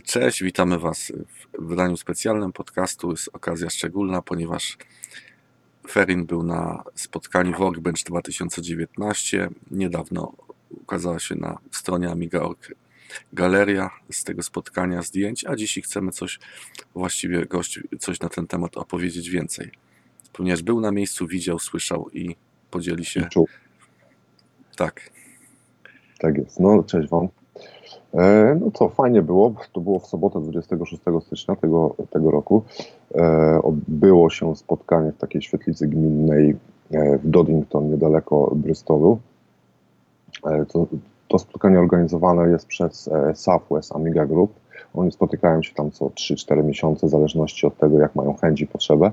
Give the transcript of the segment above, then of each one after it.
Cześć, witamy Was w wydaniu specjalnym podcastu. Jest okazja szczególna, ponieważ Ferin był na spotkaniu Workbench 2019. Niedawno ukazała się na stronie Amiga.org galeria z tego spotkania zdjęć, a dzisiaj chcemy coś, właściwie gość coś na ten temat opowiedzieć więcej. Ponieważ był na miejscu, widział, słyszał i podzieli się. Czuł. Tak. Tak jest. No, cześć Wam. E, No co, fajnie było. To było w sobotę 26 stycznia tego, tego roku. E, Odbyło się spotkanie w takiej świetlicy gminnej e, w Doddington, niedaleko Bristolu. To, to spotkanie organizowane jest przez Southwest Amiga Group. Oni spotykają się tam co 3-4 miesiące, w zależności od tego, jak mają chęć i potrzebę.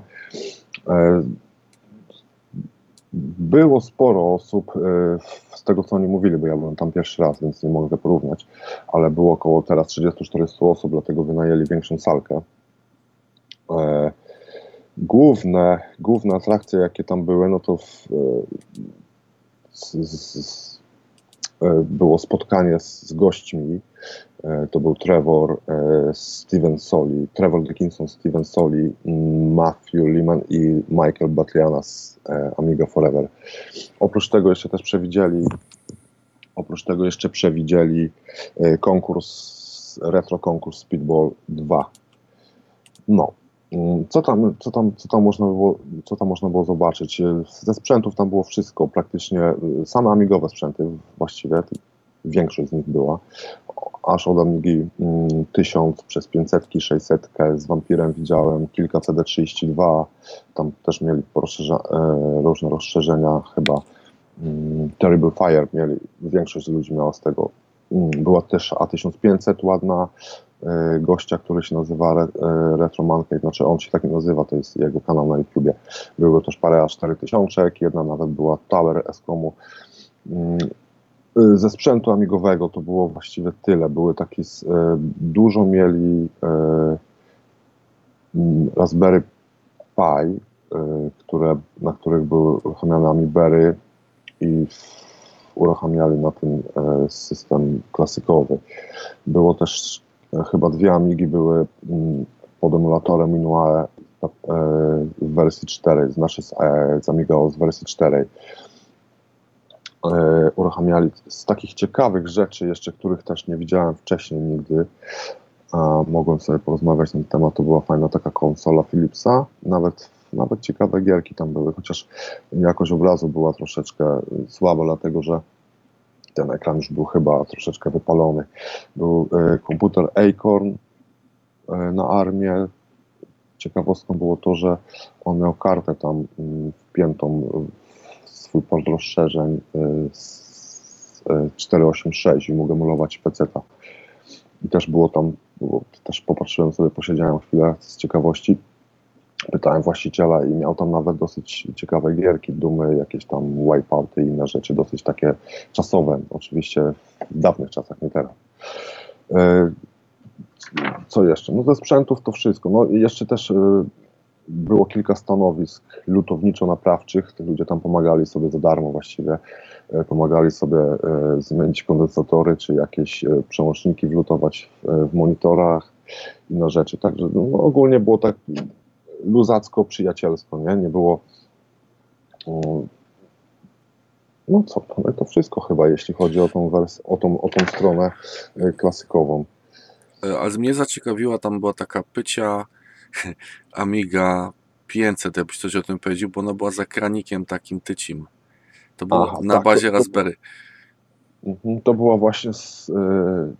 Było sporo osób, e, z tego co oni mówili, bo ja byłem tam pierwszy raz, więc nie mogę porównać, ale było około teraz 30-40 osób, dlatego wynajęli większą salkę. E, Główne, główne atrakcje, jakie tam były, no to w, e, z, z, było spotkanie z, z gośćmi. E, To był Trevor e, Steven Soli, Trevor Dickinson, Steven Soli, Matthew Lehman i Michael Batliana z e, Amiga Forever. Oprócz tego jeszcze też przewidzieli oprócz tego jeszcze przewidzieli konkurs, retro konkurs Speedball 2. No. Mm, Co tam, co, tam, co, tam można było, co tam można było zobaczyć? Ze sprzętów tam było wszystko, praktycznie same amigowe sprzęty właściwie, większość z nich była, aż od Amigi mm, 1000 przez 500, 600 z Vampirem widziałem, kilka CD32, tam też mieli e, różne rozszerzenia, chyba mm, Terrible Fire mieli, większość ludzi miała z tego. Mm, Była też A1500 ładna, e, gościa, który się nazywa e, Retro Mancave, znaczy on się tak nie nazywa, to jest jego kanał na YouTubie. Były też parę A4000, jedna nawet była Tower Escomu. Y, Ze sprzętu amigowego to było właściwie tyle. Były takie, e, dużo mieli e, mm, Raspberry Pi, które, na których były uruchamiane amibery i w- uruchamiali na tym system klasykowy. Było też chyba dwie Amigi były mm, pod emulatorem Inua e, w wersji 4, znaczy z, e, z Amiga z wersji 4 e, uruchamiali z takich ciekawych rzeczy jeszcze, których też nie widziałem wcześniej nigdy. A mogłem sobie porozmawiać na ten temat. To była fajna taka konsola Philipsa. Nawet, nawet ciekawe gierki tam były, chociaż jakość obrazu była troszeczkę słaba, dlatego że ten ekran już był chyba troszeczkę wypalony. Był e, komputer Acorn e, na armię. Ciekawostką było to, że on miał kartę tam mm, wpiętą swój port rozszerzeń e, z e, 486 i mógł emulować peceta. I też było tam, też popatrzyłem sobie, posiedziałem chwilę z ciekawości. Pytałem właściciela i miał tam nawet dosyć ciekawe gierki, dumy, jakieś tam wipeouty i inne rzeczy, dosyć takie czasowe, oczywiście w dawnych czasach, nie teraz. E, Co jeszcze? No ze sprzętów to wszystko. No i jeszcze też było kilka stanowisk lutowniczo-naprawczych. Te ludzie tam pomagali sobie za darmo właściwie. E, Pomagali sobie e, zmienić kondensatory, czy jakieś e, przełączniki wlutować w, monitorach, inne rzeczy. Także no, ogólnie było tak luzacko, przyjacielsko, nie? Nie było no co, to wszystko chyba, jeśli chodzi o tą, wers- o tą, o tą stronę klasykową. Ale mnie zaciekawiła, tam była taka pycia Amiga 500, jakbyś coś o tym powiedział, bo ona była za kranikiem takim tycim. To było Aha, na tak, bazie to- to- Raspberry. Mhm, To była właśnie z, e,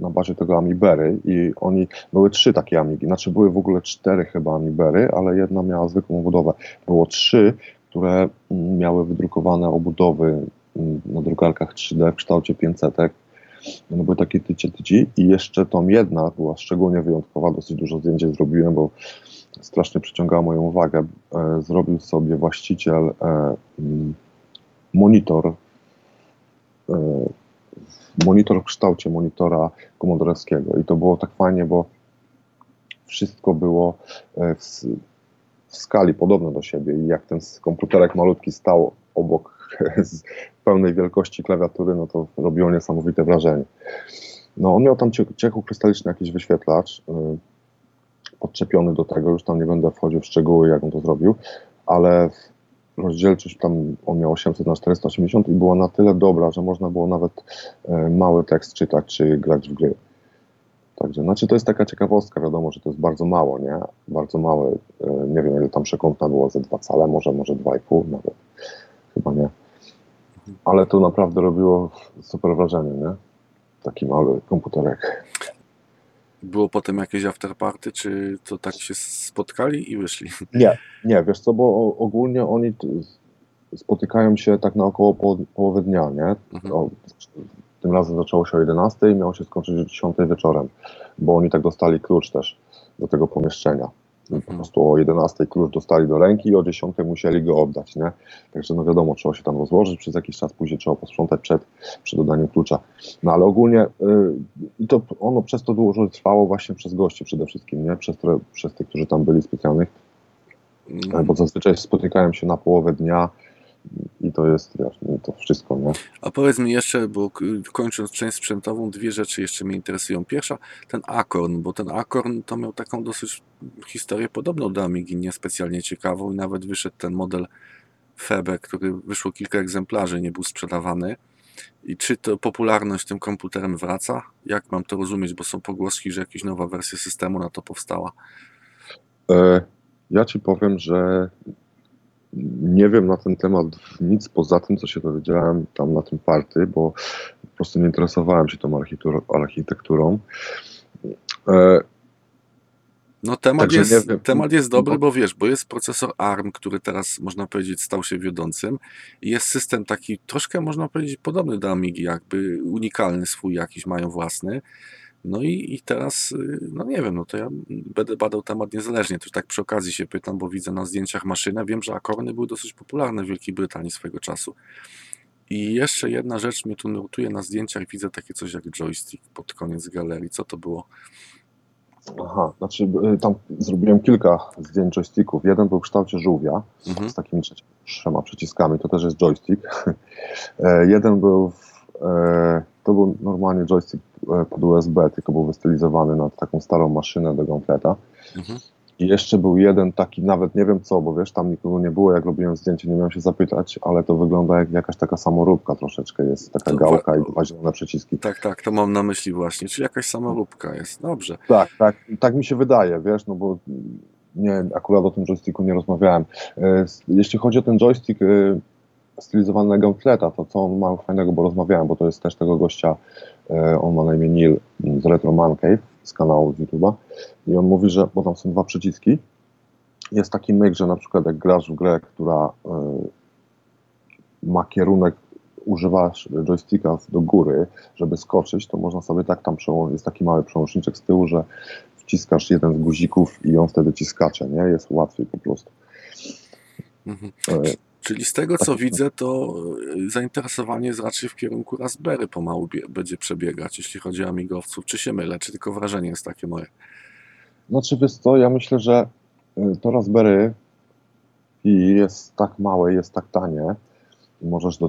na bazie tego Amibery i oni, były trzy takie Amigi, znaczy były w ogóle cztery chyba Amibery, ale jedna miała zwykłą obudowę. Było trzy, które mm, miały wydrukowane obudowy mm, na drukarkach 3D w kształcie 500. One były takie tycie tyci i jeszcze tą jedna była szczególnie wyjątkowa, dosyć dużo zdjęć zrobiłem, bo strasznie przyciągała moją uwagę. E, Zrobił sobie właściciel e, mm, monitor e, monitor w kształcie monitora komodorowskiego i to było tak fajnie, bo wszystko było w, w skali podobne do siebie. I jak ten komputerek malutki stał obok pełnej wielkości klawiatury, no to robiło niesamowite wrażenie. No on miał tam cie- ciekłokrystaliczny jakiś wyświetlacz y, podczepiony do tego, już tam nie będę wchodził w szczegóły, jak on to zrobił, ale rozdzielczość tam on miał 800 na 480 i była na tyle dobra, że można było nawet e, mały tekst czytać czy grać w gry. Także, znaczy to jest taka ciekawostka, wiadomo, że to jest bardzo mało, nie? Bardzo małe, e, nie wiem ile tam przekątna było, ze dwa cale, może, może 2,5 nawet, chyba nie. Ale to naprawdę robiło super wrażenie, nie? Taki mały komputerek. Było potem jakieś afterparty, czy to tak się spotkali i wyszli? Nie, nie, wiesz co, bo ogólnie oni spotykają się tak na około po, połowy dnia, nie? Mhm. O, tym razem zaczęło się o 11 i miało się skończyć o 10 wieczorem, bo oni tak dostali klucz też do tego pomieszczenia. Po prostu o 11 klucz dostali do ręki i o 10 musieli go oddać, nie? Także no wiadomo, trzeba się tam rozłożyć przez jakiś czas, później trzeba posprzątać przed, przed oddaniem klucza. No ale ogólnie y, i to ono przez to dużo trwało właśnie przez gości przede wszystkim, nie? Przez, które, przez tych, którzy tam byli specjalnych, Mm. bo zazwyczaj spotykają się na połowę dnia i to jest, wiesz, no to wszystko, nie? A powiedz mi jeszcze, bo kończąc część sprzętową, dwie rzeczy jeszcze mnie interesują. Pierwsza, ten Akorn, bo ten Akorn to miał taką dosyć historię podobną do Amigi, niespecjalnie ciekawą i nawet wyszedł ten model Febe, który wyszło kilka egzemplarzy, nie był sprzedawany. I czy to popularność tym komputerem wraca? Jak mam to rozumieć, bo są pogłoski, że jakaś nowa wersja systemu na to powstała. E, Ja ci powiem, że nie wiem na ten temat nic poza tym, co się dowiedziałem tam na tym party, bo po prostu nie interesowałem się tą architektur- architekturą. E, No temat, Także jest, wiem. temat jest dobry, Bo- bo wiesz, bo jest procesor ARM, który teraz można powiedzieć stał się wiodącym i jest system taki troszkę można powiedzieć podobny do Amigi, jakby unikalny swój jakiś mają własny. No i, i teraz, y, no nie wiem, no to ja będę badał temat niezależnie, też tak przy okazji się pytam, bo widzę na zdjęciach maszynę, wiem, że akorny były dosyć popularne w Wielkiej Brytanii swego czasu. I jeszcze jedna rzecz mnie tu nurtuje na zdjęciach, widzę takie coś jak joystick pod koniec galerii, co to było? aha, znaczy e, tam zrobiłem kilka zdjęć joysticków. Jeden był w kształcie żółwia Mhm. z takimi trzema przyciskami, to też jest joystick. E, Jeden był, w, to był normalnie joystick e, pod USB, tylko był wystylizowany na taką starą maszynę do Gauntleta. Mhm. I jeszcze był jeden taki, nawet nie wiem co, bo wiesz, tam nikogo nie było, jak robiłem zdjęcie, nie miałem się zapytać, ale to wygląda jak jakaś taka samoróbka troszeczkę, jest taka To gałka i dwa zielone przyciski. Tak, tak, to mam na myśli właśnie, czyli jakaś samoróbka jest. Dobrze. Tak, tak, tak mi się wydaje, wiesz, no bo nie, akurat o tym joysticku nie rozmawiałem. E, Jeśli chodzi o ten joystick e, stylizowany na Gauntleta, to co on ma fajnego, bo rozmawiałem, bo to jest też tego gościa, e, on ma na imię Neil z Retro Man Cave z kanału z YouTube'a i on mówi, że, bo tam są dwa przyciski, jest taki myk, że na przykład jak grasz w grę, która e, ma kierunek, używasz joysticka do góry, żeby skoczyć, to można sobie tak tam przełączyć, jest taki mały przełączniczek z tyłu, że wciskasz jeden z guzików i on wtedy ci skacze, nie? Jest łatwiej po prostu. Mhm. Czyli z tego co widzę, to y, zainteresowanie jest raczej w kierunku Raspberry pomału będzie przebiegać, jeśli chodzi o amigowców. Czy się mylę, czy tylko wrażenie jest takie moje? Znaczy wiesz co, ja myślę, że y, to Raspberry i jest tak małe, jest tak tanie możesz do,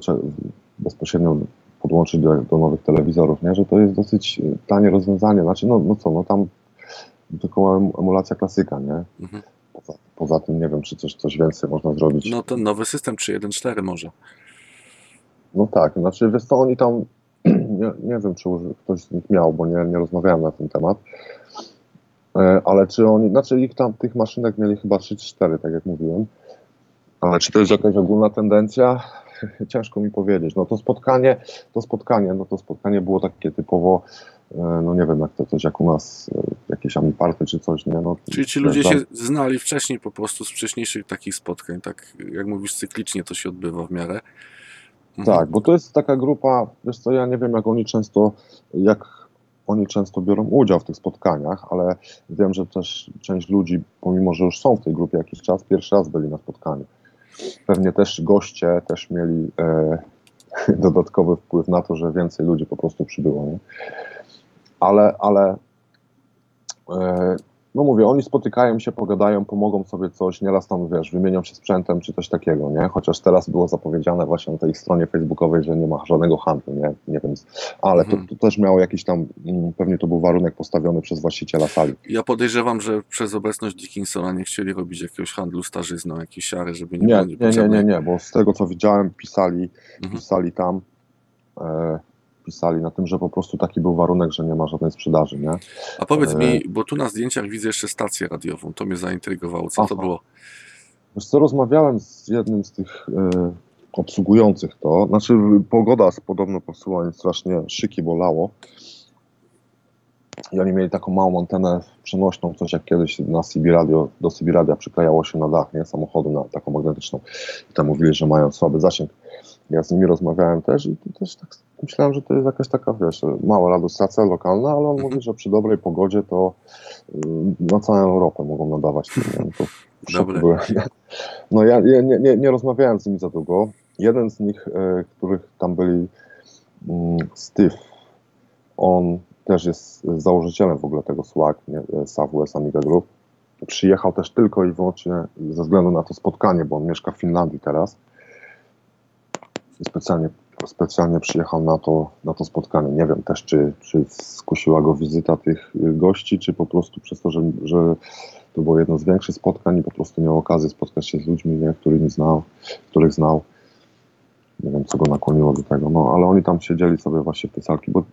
bezpośrednio podłączyć do, do nowych telewizorów, nie? że to jest dosyć y, tanie rozwiązanie. Znaczy, no, no co, no tam tylko em- emulacja klasyka, nie? Mhm. Poza, poza tym nie wiem, czy coś, coś więcej można zrobić. No ten nowy system 3.1.4 może. No tak, znaczy wiesz co, oni tam, nie, nie wiem czy ktoś z nich miał, bo nie, nie rozmawiałem na ten temat, E, ale czy oni, znaczy ich tam, tych maszynek mieli chyba 3 czy 4, tak jak mówiłem, ale czy to jest jakaś ogólna tendencja? Ciężko mi powiedzieć. No to spotkanie, to spotkanie, no to spotkanie było takie typowo, no nie wiem jak to coś, jak u nas e, jakieś amiparty czy coś, nie? No, Czyli ci ludzie się znali wcześniej po prostu z wcześniejszych takich spotkań, tak jak mówisz, cyklicznie to się odbywa w miarę. Mhm. Tak, bo to jest taka grupa, wiesz co, ja nie wiem jak oni często, jak oni często biorą udział w tych spotkaniach, ale wiem, że też część ludzi, pomimo że już są w tej grupie jakiś czas, pierwszy raz byli na spotkaniu. Pewnie też goście też mieli e, dodatkowy wpływ na to, że więcej ludzi po prostu przybyło. Nie? Ale, ale e, no mówię, oni spotykają się, pogadają, pomogą sobie coś, nieraz tam, wiesz, wymienią się sprzętem czy coś takiego, nie? Chociaż teraz było zapowiedziane właśnie na tej stronie facebookowej, że nie ma żadnego handlu, nie? Nie wiem, ale Mhm. to, to też miało jakiś tam, mm, pewnie to był warunek postawiony przez właściciela sali. Ja podejrzewam, że przez obecność Dickinsona nie chcieli robić jakiegoś handlu starzyzną, jakiejś siary, żeby nie, Nie, było nie, nie, nie, nie, bo z tego co widziałem, pisali, Mhm. pisali tam, e, pisali na tym, że po prostu taki był warunek, że nie ma żadnej sprzedaży, nie? A powiedz E, mi, bo tu na zdjęciach widzę jeszcze stację radiową, to mnie zaintrygowało. Co to Aha. było? Wiesz co, rozmawiałem z jednym z tych e, obsługujących to, znaczy pogoda podobno popsuła im strasznie, szyki bolało i oni mieli taką małą antenę przenośną, coś jak kiedyś na CB Radio, do CB Radia przyklejało się na dach, nie, samochodu, na taką magnetyczną i tam mówili, że mają słaby zasięg. Ja z nimi rozmawiałem też i to też tak myślałem, że to jest jakaś taka, wiesz, mała radiostacja lokalna, ale on Mhm. mówi, że przy dobrej pogodzie to y, na całą Europę mogą nadawać. No? No ja nie, nie, nie rozmawiałem z nimi za długo. Jeden z nich, e, których tam byli, mm, Steve, on też jest założycielem w ogóle tego SWAG, nie, e, Southwest Amiga Group. Przyjechał też tylko i wyłącznie ze względu na to spotkanie, bo on mieszka w Finlandii teraz. I specjalnie, specjalnie przyjechał na to, na to spotkanie. Nie wiem też, czy, czy skusiła go wizyta tych gości, czy po prostu przez to, że, że to było jedno z większych spotkań i po prostu miał okazję spotkać się z ludźmi, nie, którymi znał, których znał. Nie wiem, co go nakłoniło do tego, no ale oni tam siedzieli sobie właśnie w tej salki, bo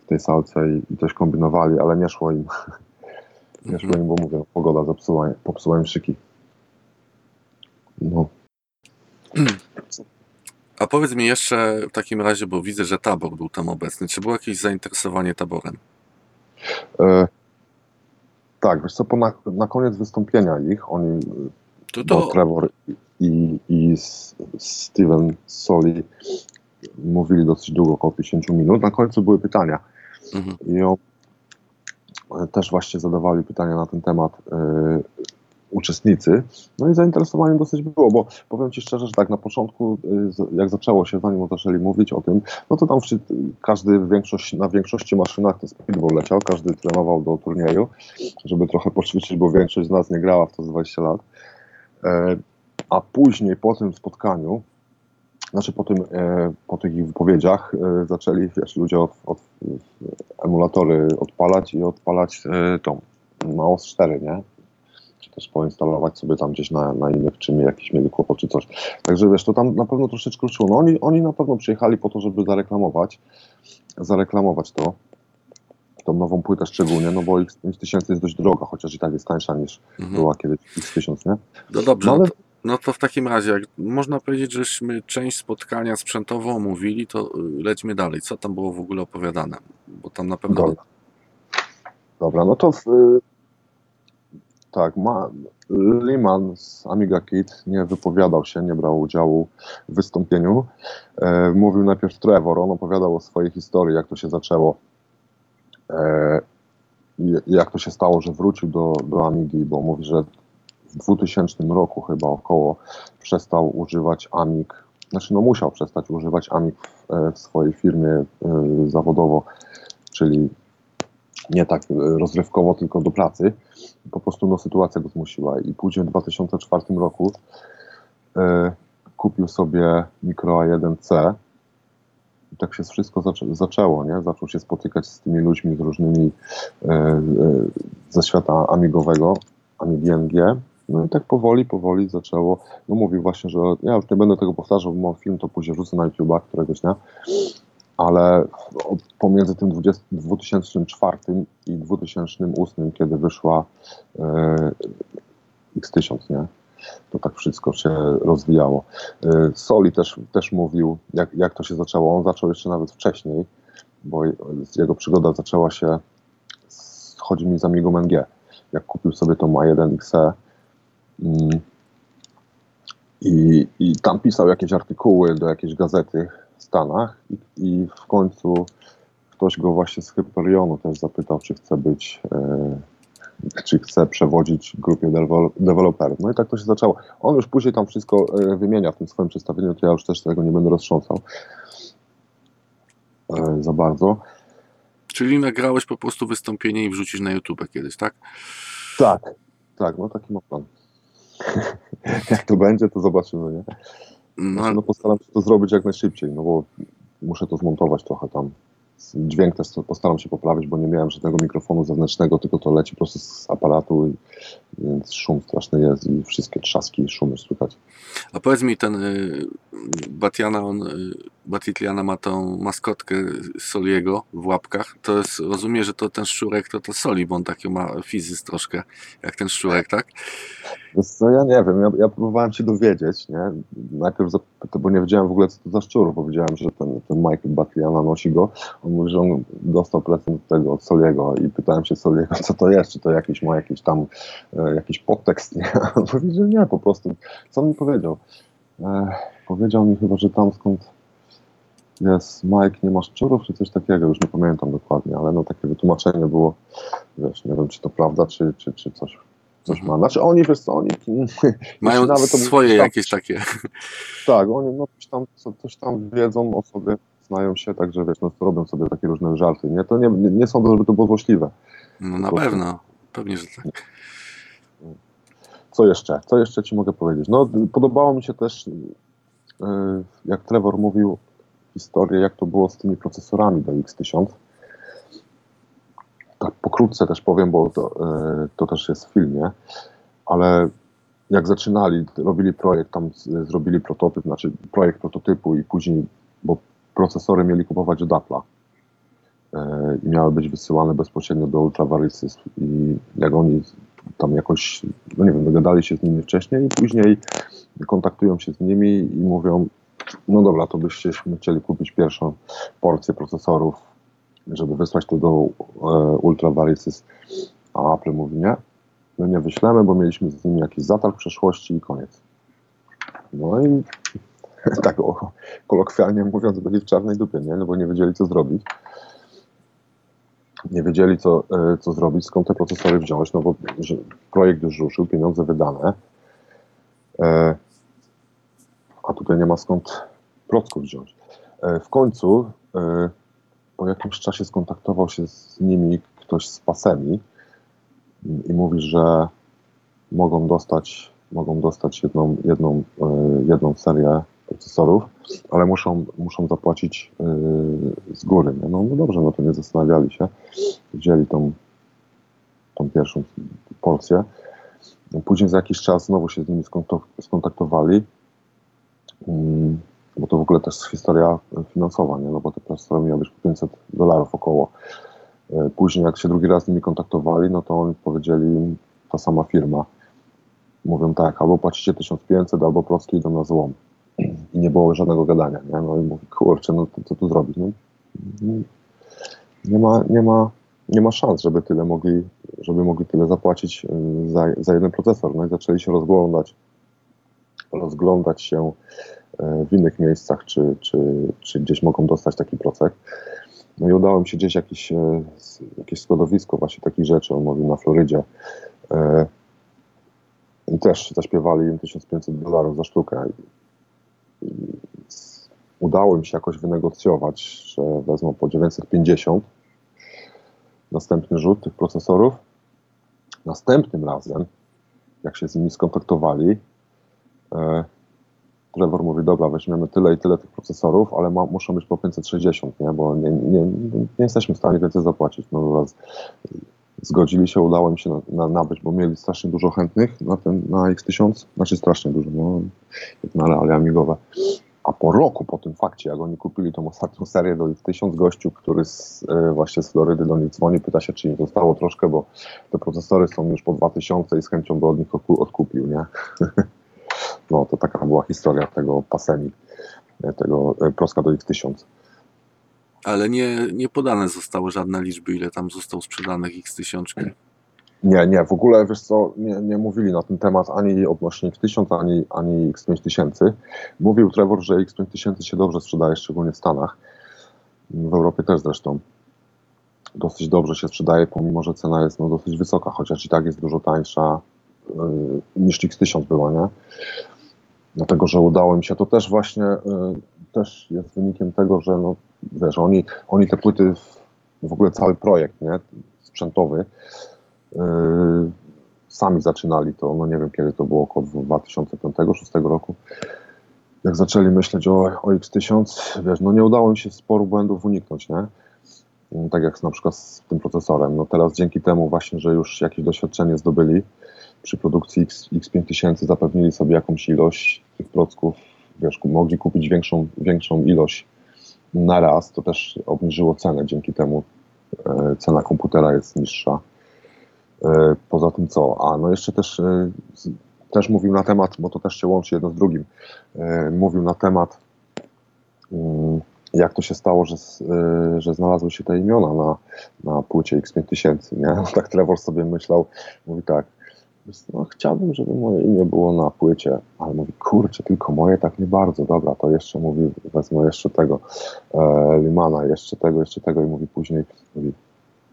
w tej salce i, i coś kombinowali, ale nie szło im. Nie szło im, bo mówię, pogoda zepsuła, popsuła im szyki. No. A powiedz mi jeszcze w takim razie, bo widzę, że tabor był tam obecny. Czy było jakieś zainteresowanie taborem? E, tak, wiesz co, po na, na koniec wystąpienia ich, oni, To, bo to Trevor i, i Steven Soli mówili dosyć długo, około 50 minut. Na końcu były pytania mhm. i on, e, też właśnie zadawali pytania na ten temat e, uczestnicy. No i zainteresowanie dosyć było, bo powiem Ci szczerze, że tak na początku, z- jak zaczęło się, zanim zaczęli mówić o tym, no to tam każdy, większość, na większości maszynach to speedball leciał, każdy trenował do turnieju, żeby trochę poćwiczyć, bo większość z nas nie grała w to z 20 lat. E, A później po tym spotkaniu, znaczy po, tym, e, po tych ich wypowiedziach, e, zaczęli wiesz, ludzie od, od, emulatory odpalać i odpalać tą MAOS 4, nie? Też poinstalować sobie tam gdzieś na, na innych, czy mi jakieś mieli kłopot, czy coś. Także wiesz, to tam na pewno troszeczkę ruszyło. No oni, oni na pewno przyjechali po to, żeby zareklamować, zareklamować to, tą nową płytę szczególnie, no bo X- X1000 jest dość droga, chociaż i tak jest tańsza niż Mhm. była kiedyś X1000, nie? No dobrze, No no, ale to, no to w takim razie, jak można powiedzieć, żeśmy część spotkania sprzętowo omówili, to y, lećmy dalej. Co tam było w ogóle opowiadane? Bo tam na pewno... Dobra. Dobra, no to w, y, tak, ma, Liman z Amiga Kit nie wypowiadał się, nie brał udziału w wystąpieniu. E, mówił najpierw Trevor, on opowiadał o swojej historii, jak to się zaczęło. E, jak to się stało, że wrócił do, do Amigi, bo mówi, że w 2000 roku chyba około przestał używać Amig, znaczy no musiał przestać używać Amig w, e, w swojej firmie e, zawodowo, czyli nie tak e, rozrywkowo, tylko do pracy. Po prostu no, sytuacja go zmusiła. I później w 2004 roku e, kupił sobie Micro A1C. I tak się wszystko zaczę- zaczęło, nie? Zaczął się spotykać z tymi ludźmi, z różnymi e, e, ze świata amigowego, Amigi NG. No i tak powoli, powoli zaczęło. No mówił właśnie, że ja już nie będę tego powtarzał, bo mam film, to później wrzucę na YouTube'a któregoś dnia ale pomiędzy tym 20, 2004 i 2008, kiedy wyszła e, X1000, nie? To tak wszystko się rozwijało. E, Soli też, też mówił, jak, jak to się zaczęło. On zaczął jeszcze nawet wcześniej, bo jego przygoda zaczęła się, z, chodzi mi z Amigą NG. Jak kupił sobie tą A1XE mm, i, i tam pisał jakieś artykuły do jakiejś gazety Stanach i, i w końcu ktoś go właśnie z Hyperionu też zapytał, czy chce być, e, czy chce przewodzić grupie dewel- deweloperów. No i tak to się zaczęło. On już później tam wszystko e, wymienia w tym swoim przedstawieniu, to ja już też tego nie będę roztrząsał e, za bardzo. Czyli nagrałeś po prostu wystąpienie i wrzucić na YouTube kiedyś, tak? Tak, tak, no taki ma plan. jak to będzie, to zobaczymy, nie? No, No postaram się to zrobić jak najszybciej, no bo muszę to zmontować trochę tam. Dźwięk też postaram się poprawić, bo nie miałem żadnego mikrofonu zewnętrznego, tylko to leci po prostu z aparatu, więc szum straszny jest i wszystkie trzaski i szumy słychać. a powiedz mi, ten y, Batiana, on, y, Batitliana ma tą maskotkę Soliego w łapkach. To jest, rozumiem, że to ten szczurek to to Soli, bo on taki ma fizyz troszkę jak ten szczurek, tak? Co, ja nie wiem, ja, ja próbowałem się dowiedzieć, nie? Najpierw, zapytać, bo nie wiedziałem w ogóle, co to za szczur, bo wiedziałem, że ten, ten Michael Batliana nosi go. On mówi, że on dostał prezent tego od Soliego i pytałem się Soliego, co to jest, czy to jakiś ma jakiś tam, e, jakiś podtekst, nie? On mówi, że nie, po prostu. Co mi powiedział? E, powiedział mi chyba, że tam skąd jest Mike, nie ma szczurów, czy coś takiego, już nie pamiętam dokładnie, ale no takie wytłumaczenie było, wiesz, nie wiem, czy to prawda, czy, czy, czy coś, coś ma. Znaczy oni, wiesz co, oni... Mają nawet swoje tam- jakieś takie. Tak, oni no, coś, tam, co- coś tam wiedzą o sobie, znają się, także wiesz, no, robią sobie takie różne żarty, nie? To nie, nie, sądzę, żeby to było złośliwe. No na pewno, pewnie, że tak. Co jeszcze? Co jeszcze Ci mogę powiedzieć? No, podobało mi się też, yy, jak Trevor mówił, historię, jak to było z tymi procesorami do X1000. Tak pokrótce też powiem, bo to, yy, to też jest w filmie, ale jak zaczynali, robili projekt, tam zrobili prototyp, znaczy projekt prototypu i później, bo procesory mieli kupować od Apple'a yy, i miały być wysyłane bezpośrednio do Ultravarysys i jak oni tam jakoś, no nie wiem, dogadali się z nimi wcześniej i później kontaktują się z nimi i mówią, no dobra, to byście chcieli kupić pierwszą porcję procesorów, żeby wysłać to do e, Ultra a Apple mówi nie, my nie wyślemy, bo mieliśmy z nimi jakiś zatarg w przeszłości i koniec. No i tak o, kolokwialnie mówiąc, byli w czarnej dupie, nie? No bo nie wiedzieli, co zrobić nie wiedzieli, co, e, co zrobić, skąd te procesory wziąć, no bo projekt już ruszył, pieniądze wydane, e, a tutaj nie ma skąd procków wziąć. W końcu po jakimś czasie skontaktował się z nimi ktoś z pasemi i mówi, że mogą dostać, mogą dostać jedną, jedną, e, jedną serię procesorów, ale muszą, muszą zapłacić e, z góry. Nie? No, no dobrze, no to nie zastanawiali się. Wzięli tą, tą pierwszą porcję. Później za jakiś czas znowu się z nimi skontaktowali, mm, bo to w ogóle też historia finansowa, nie? no bo te procesory miały być po 500 dolarów około. E, Później jak się drugi raz z nimi kontaktowali, no to oni powiedzieli, ta sama firma, mówią tak, albo płacicie 1500, albo proski idą na złom. I nie było żadnego gadania, nie? No i mówi, kurczę, no to, co tu zrobić? No, nie ma, nie ma, nie ma szans, żeby tyle mogli, żeby mogli tyle zapłacić y, za, za jeden procesor. No i zaczęli się rozglądać, rozglądać się w innych miejscach, czy, czy, czy gdzieś mogą dostać taki procek. No i udało mi się gdzieś jakieś, s- jakieś składowisko właśnie takich rzeczy, on mówił na Florydzie. Y, I też zaśpiewali im 1500 dolarów za sztukę. I, udało im się jakoś wynegocjować, że wezmą po 950 następny rzut tych procesorów. Następnym razem, jak się z nimi skontaktowali, e, Trevor mówi, dobra, weźmiemy tyle i tyle tych procesorów, ale ma, muszą być po 560, nie? bo nie, nie, nie jesteśmy w stanie więcej zapłacić. No, dobra, z- zgodzili się, udało im się na, na, nabyć, bo mieli strasznie dużo chętnych na ten na X1000, znaczy strasznie dużo, no, jak na realia amigowe. A po roku po tym fakcie, jak oni kupili tą ostatnią serię do X1000, gościu, który z, e, właśnie z Florydy do nich dzwoni, pyta się, czy im zostało troszkę, bo te procesory są już po 2000 i z chęcią by od nich odku- odkupił, nie? No, to taka była historia tego pasemi, e, tego e, proska do X1000. Ale nie, nie podane zostały żadne liczby, ile tam zostało sprzedanych X1000. Nie, nie, w ogóle wiesz co, nie, nie mówili na ten temat ani odnośnie X1000, ani, ani X5000. Mówił Trevor, że X5000 się dobrze sprzedaje, szczególnie w Stanach. W Europie też zresztą. Dosyć dobrze się sprzedaje, pomimo że cena jest no, dosyć wysoka, chociaż i tak jest dużo tańsza yy, niż X1000 była, nie? Dlatego, że udało mi się, to też właśnie yy, też jest wynikiem tego, że no, wiesz, oni, oni te płyty, w, ogóle cały projekt, nie? Sprzętowy, Yy, sami zaczynali to, no nie wiem kiedy to było, około 2005-2006 roku, jak zaczęli myśleć o, o X1000, wiesz, no nie udało mi się sporu błędów uniknąć, nie? Tak jak na przykład z tym procesorem. No teraz dzięki temu właśnie, że już jakieś doświadczenie zdobyli przy produkcji X, X5000 zapewnili sobie jakąś ilość tych procków, wiesz, mogli kupić większą, większą ilość na raz, to też obniżyło cenę, dzięki temu e, cena komputera jest niższa. E, Poza tym co? A no jeszcze też, e, też mówił na temat, bo to też się łączy jedno z drugim, e, mówił na temat mm, jak to się stało, że, e, że znalazły się te imiona na, na płycie X5000, nie? Tak Trevor sobie myślał, mówi tak, no, chciałbym, żeby moje imię było na płycie, ale mówi, kurczę, tylko moje tak nie bardzo, dobra, to jeszcze mówi, wezmę jeszcze tego e, Limana, jeszcze tego, jeszcze tego i mówi później, mówi,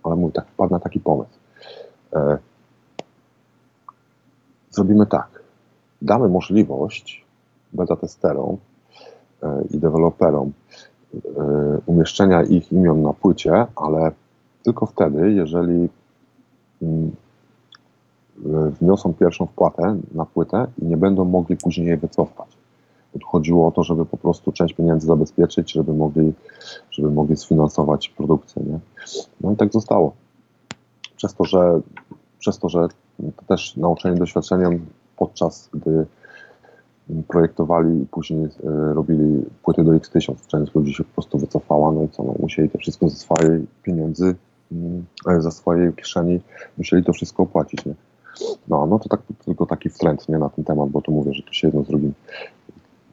ale mówi, tak wpadł na taki pomysł. E, zrobimy tak, damy możliwość beta testerom e, i deweloperom e, umieszczenia ich imion na płycie, ale tylko wtedy, jeżeli mm, wniosą pierwszą wpłatę na płytę i nie będą mogli później jej wycofać. Chodziło o to, żeby po prostu część pieniędzy zabezpieczyć, żeby mogli, żeby mogli sfinansować produkcję. Nie? No i tak zostało. Przez to, że, przez to, że też nauczeni doświadczeniem podczas gdy projektowali i później e, robili płyty do X1000. Część ludzi się po prostu wycofała, no i co, no, musieli to wszystko ze swojej pieniędzy, mm, e, ze swojej kieszeni, musieli to wszystko opłacić, nie? No, no to tak, tylko taki wtręt, nie, na ten temat, bo tu mówię, że to się jedno z drugim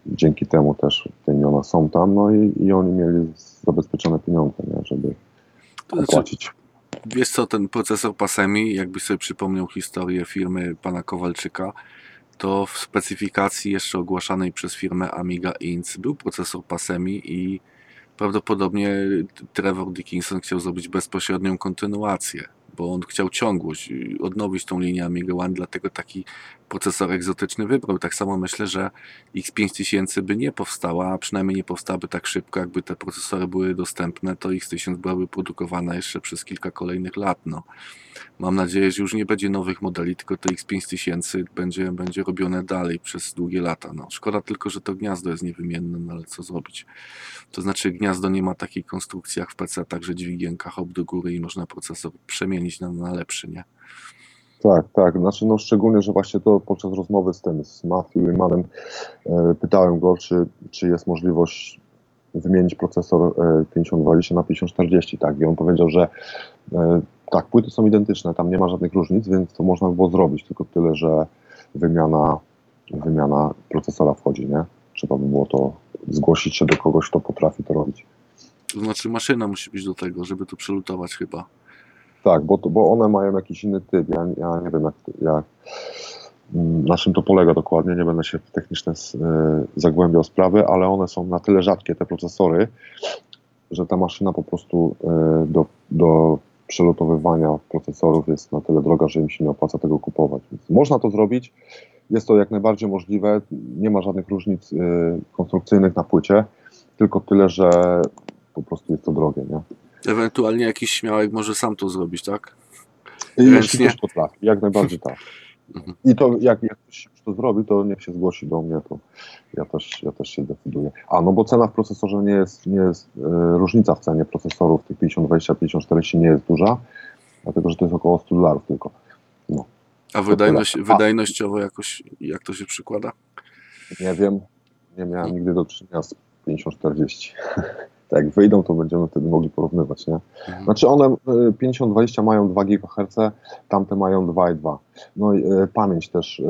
dzięki temu też te imiona są tam, no i, i oni mieli zabezpieczone pieniądze, nie, żeby To znaczy, opłacić. Wiesz co, ten procesor Pasemi, jakbyś sobie przypomniał historię firmy pana Kowalczyka, to w specyfikacji jeszcze ogłaszanej przez firmę Amiga Inc. był procesor Pasemi i prawdopodobnie Trevor Dickinson chciał zrobić bezpośrednią kontynuację, bo on chciał ciągłość, y, odnowić tą linię Amiga One, dlatego taki procesor egzotyczny wybrał. Tak samo myślę, że X5000 by nie powstała, a przynajmniej nie powstałaby tak szybko, jakby te procesory były dostępne, to X1000 byłaby produkowana jeszcze przez kilka kolejnych lat. No. Mam nadzieję, że już nie będzie nowych modeli, tylko to X5000 będzie, będzie robione dalej przez długie lata. No. Szkoda tylko, że to gniazdo jest niewymienne, no ale co zrobić? To znaczy gniazdo nie ma takiej konstrukcji jak w PC, także dźwigienka hop do góry i można procesor przemienić na, na lepszy, nie? Tak, tak. Znaczy, no szczególnie, że właśnie to podczas rozmowy z tym, z Matthew i Manem, e, pytałem go, czy, czy jest możliwość wymienić procesor e, 5020 na 5040, tak. I on powiedział, że e, tak, płyty są identyczne, tam nie ma żadnych różnic, więc to można by było zrobić, tylko tyle, że wymiana, wymiana procesora wchodzi, nie? Trzeba by było to zgłosić się do kogoś, kto potrafi to robić. To znaczy maszyna musi być do tego, żeby to przelutować chyba. Tak, bo, bo one mają jakiś inny typ. Ja, ja nie wiem, jak, jak, mm, na czym to polega dokładnie. Nie będę się w techniczne y, zagłębiał sprawy, ale one są na tyle rzadkie, te procesory, że ta maszyna po prostu y, do, do przelutowywania procesorów jest na tyle droga, że im się nie opłaca tego kupować. Więc można to zrobić. Jest to jak najbardziej możliwe. Nie ma żadnych różnic y, konstrukcyjnych na płycie, tylko tyle, że po prostu jest to drogie. Nie? Ewentualnie jakiś śmiałek może sam to zrobić, tak? Ręcznie? Jeśli też potrafi, jak najbardziej tak. Mhm. I to jak, jak ktoś już to zrobi, to niech się zgłosi do mnie, to ja też, ja też się decyduję. A no bo cena w procesorze nie jest, nie jest e, różnica w cenie procesorów tych 5020, 5040 nie jest duża, dlatego że to jest około 100 dolarów tylko. A wydajność. A. wydajnościowo jakoś, jak to się przykłada? Nie wiem, nie miałem nigdy do czynienia z 5040. tak, jak wyjdą, to będziemy wtedy mogli porównywać, nie? Mhm. Znaczy one y, 5020 mają 2 GHz, tamte mają 2,2. No i y, pamięć też y,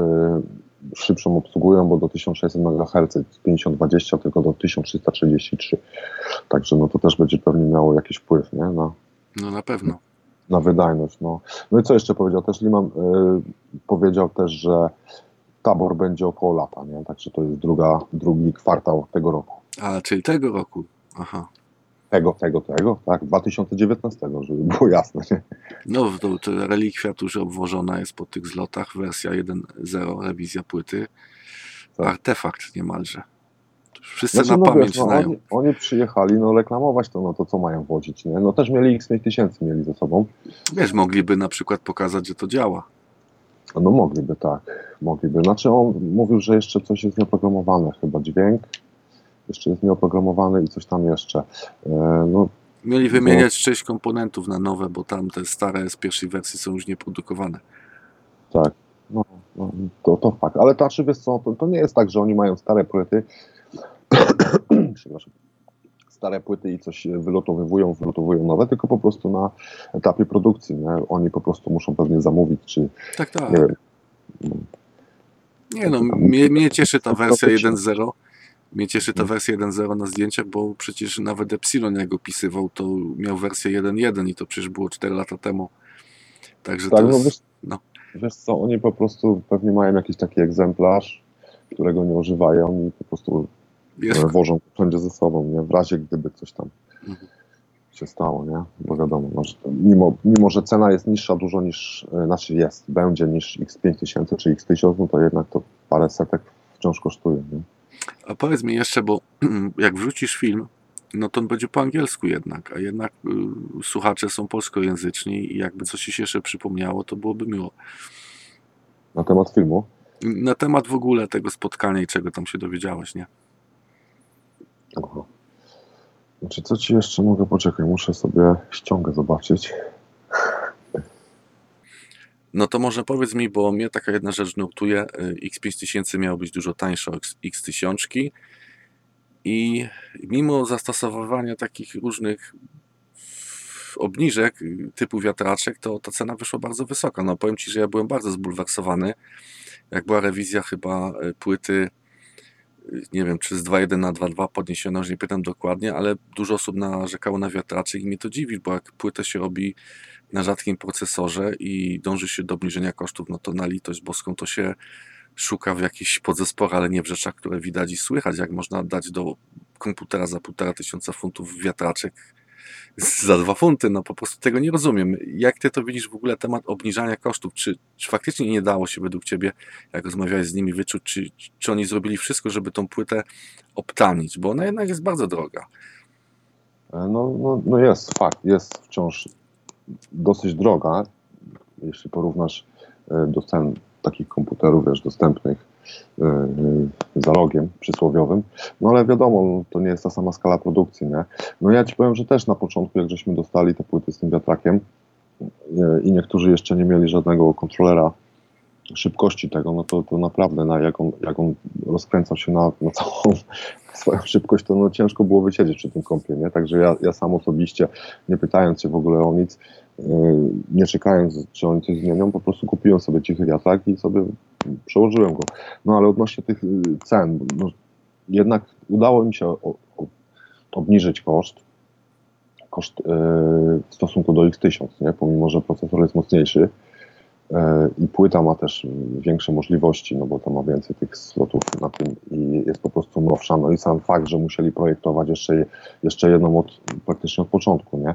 szybszą obsługują, bo do 1600 MHz, 5020 tylko do 1333. Także no to też będzie pewnie miało jakiś wpływ, nie? Na, No na pewno. na wydajność. No. no i co jeszcze powiedział? Też Liman y, powiedział też, że tabor będzie około lata, nie? Także to jest druga, drugi kwartał tego roku. A, czyli tego roku. Aha. Tego, tego, tego, tak? 2019, żeby było jasne, nie? No, to, to relikwia tu już obwożona jest po tych zlotach, wersja 1.0, rewizja płyty. Tak. Artefakt niemalże. Wszyscy Znaczy, na no pamięć wiesz, no, znają. oni, oni przyjechali, no reklamować to, no to co mają wodzić, nie? No też mieli X5000 mieli ze sobą. Wiesz, mogliby na przykład pokazać, że to działa. No mogliby, tak. Mogliby. Znaczy on mówił, że jeszcze coś jest nieoprogramowane, chyba dźwięk jeszcze jest nieoprogramowany i coś tam jeszcze. E, No, Mieli wymieniać sześć komponentów na nowe, bo tam te stare z pierwszej wersji są już nieprodukowane. tak. No, no, to, to fakt. Ale to, znaczy, wiesz co, to, to nie jest tak, że oni mają stare płyty, przepraszam, stare płyty i coś wylotowywują, wylotowują nowe, tylko po prostu na etapie produkcji, nie? Oni po prostu muszą pewnie zamówić, czy Tak, tak. nie wiem, Nie no, mnie, mnie cieszy ta wersja Faktycznie. 1.0. Mnie cieszy ta Mhm. wersja 1.0 na zdjęciach, bo przecież nawet Epsilon jak opisywał, to miał wersję 1.1 i to przecież było 4 lata temu. Także Tak, to no jest... wiesz, no. wiesz co, oni po prostu pewnie mają jakiś taki egzemplarz, którego nie używają i po prostu Jest, e, wożą wszędzie ze sobą, nie? W razie gdyby coś tam Mhm. się stało, nie? Bo wiadomo, no, że mimo, mimo, że cena jest niższa dużo niż, e, znaczy jest, będzie niż X5000 czy X1000, no to jednak to parę setek wciąż kosztuje, nie? A powiedz mi jeszcze, bo jak wrzucisz film, no to on będzie po angielsku jednak, a jednak y, słuchacze są polskojęzyczni i jakby coś ci się jeszcze przypomniało, to byłoby miło. Na temat filmu. Na temat w ogóle tego spotkania i czego tam się dowiedziałeś, nie? Aha. Znaczy, co ci jeszcze mogę poczekać? Muszę sobie ściągę zobaczyć. No to może powiedz mi, bo mnie taka jedna rzecz nurtuje. y, X5000 miało być dużo tańsze od X1000 i mimo zastosowania takich różnych obniżek y, typu wiatraczek, to ta cena wyszła bardzo wysoka. No powiem Ci, że ja byłem bardzo zbulwersowany, jak była rewizja chyba y, płyty, nie wiem, czy z 2.1 na 2.2 podniesiono, już nie pytam dokładnie, ale dużo osób narzekało na wiatraczek i mnie to dziwi, bo jak płytę się robi na rzadkim procesorze i dąży się do obniżenia kosztów, no to na litość boską to się szuka w jakichś podzespołach, ale nie w rzeczach, które widać i słychać, jak można dać do komputera za półtora tysiąca funtów wiatraczek za dwa funty, no po prostu tego nie rozumiem. Jak ty to widzisz w ogóle temat obniżania kosztów? Czy, czy faktycznie nie dało się według ciebie, jak rozmawiałeś z nimi, wyczuć, czy, czy oni zrobili wszystko, żeby tą płytę obtanić, bo ona jednak jest bardzo droga. E, No, no, no jest, fakt, jest wciąż dosyć droga, jeśli porównasz e, do cen takich komputerów, wiesz, dostępnych e, e, za rogiem przysłowiowym, no ale wiadomo, no, to nie jest ta sama skala produkcji, nie? No ja ci powiem, że też na początku, jak żeśmy dostali te płyty z tym wiatrakiem i niektórzy jeszcze nie mieli żadnego kontrolera szybkości tego, no to, to naprawdę, na, jak, on, jak on rozkręcał się na, na całą swoją szybkość, to no, ciężko było wysiedzieć przy tym kompie, nie? Także ja, ja sam osobiście, nie pytając się w ogóle o nic, yy, nie czekając, czy oni coś zmienią, po prostu kupiłem sobie cichy wiatrak i sobie przełożyłem go. No ale odnośnie tych yy, cen, no, jednak udało mi się o, o, obniżyć koszt, koszt yy, w stosunku do X1000, nie? Pomimo, że procesor jest mocniejszy, i płyta ma też większe możliwości, no bo to ma więcej tych slotów na tym i jest po prostu nowsza. No i sam fakt, że musieli projektować jeszcze, jeszcze jedną od, praktycznie od początku, nie?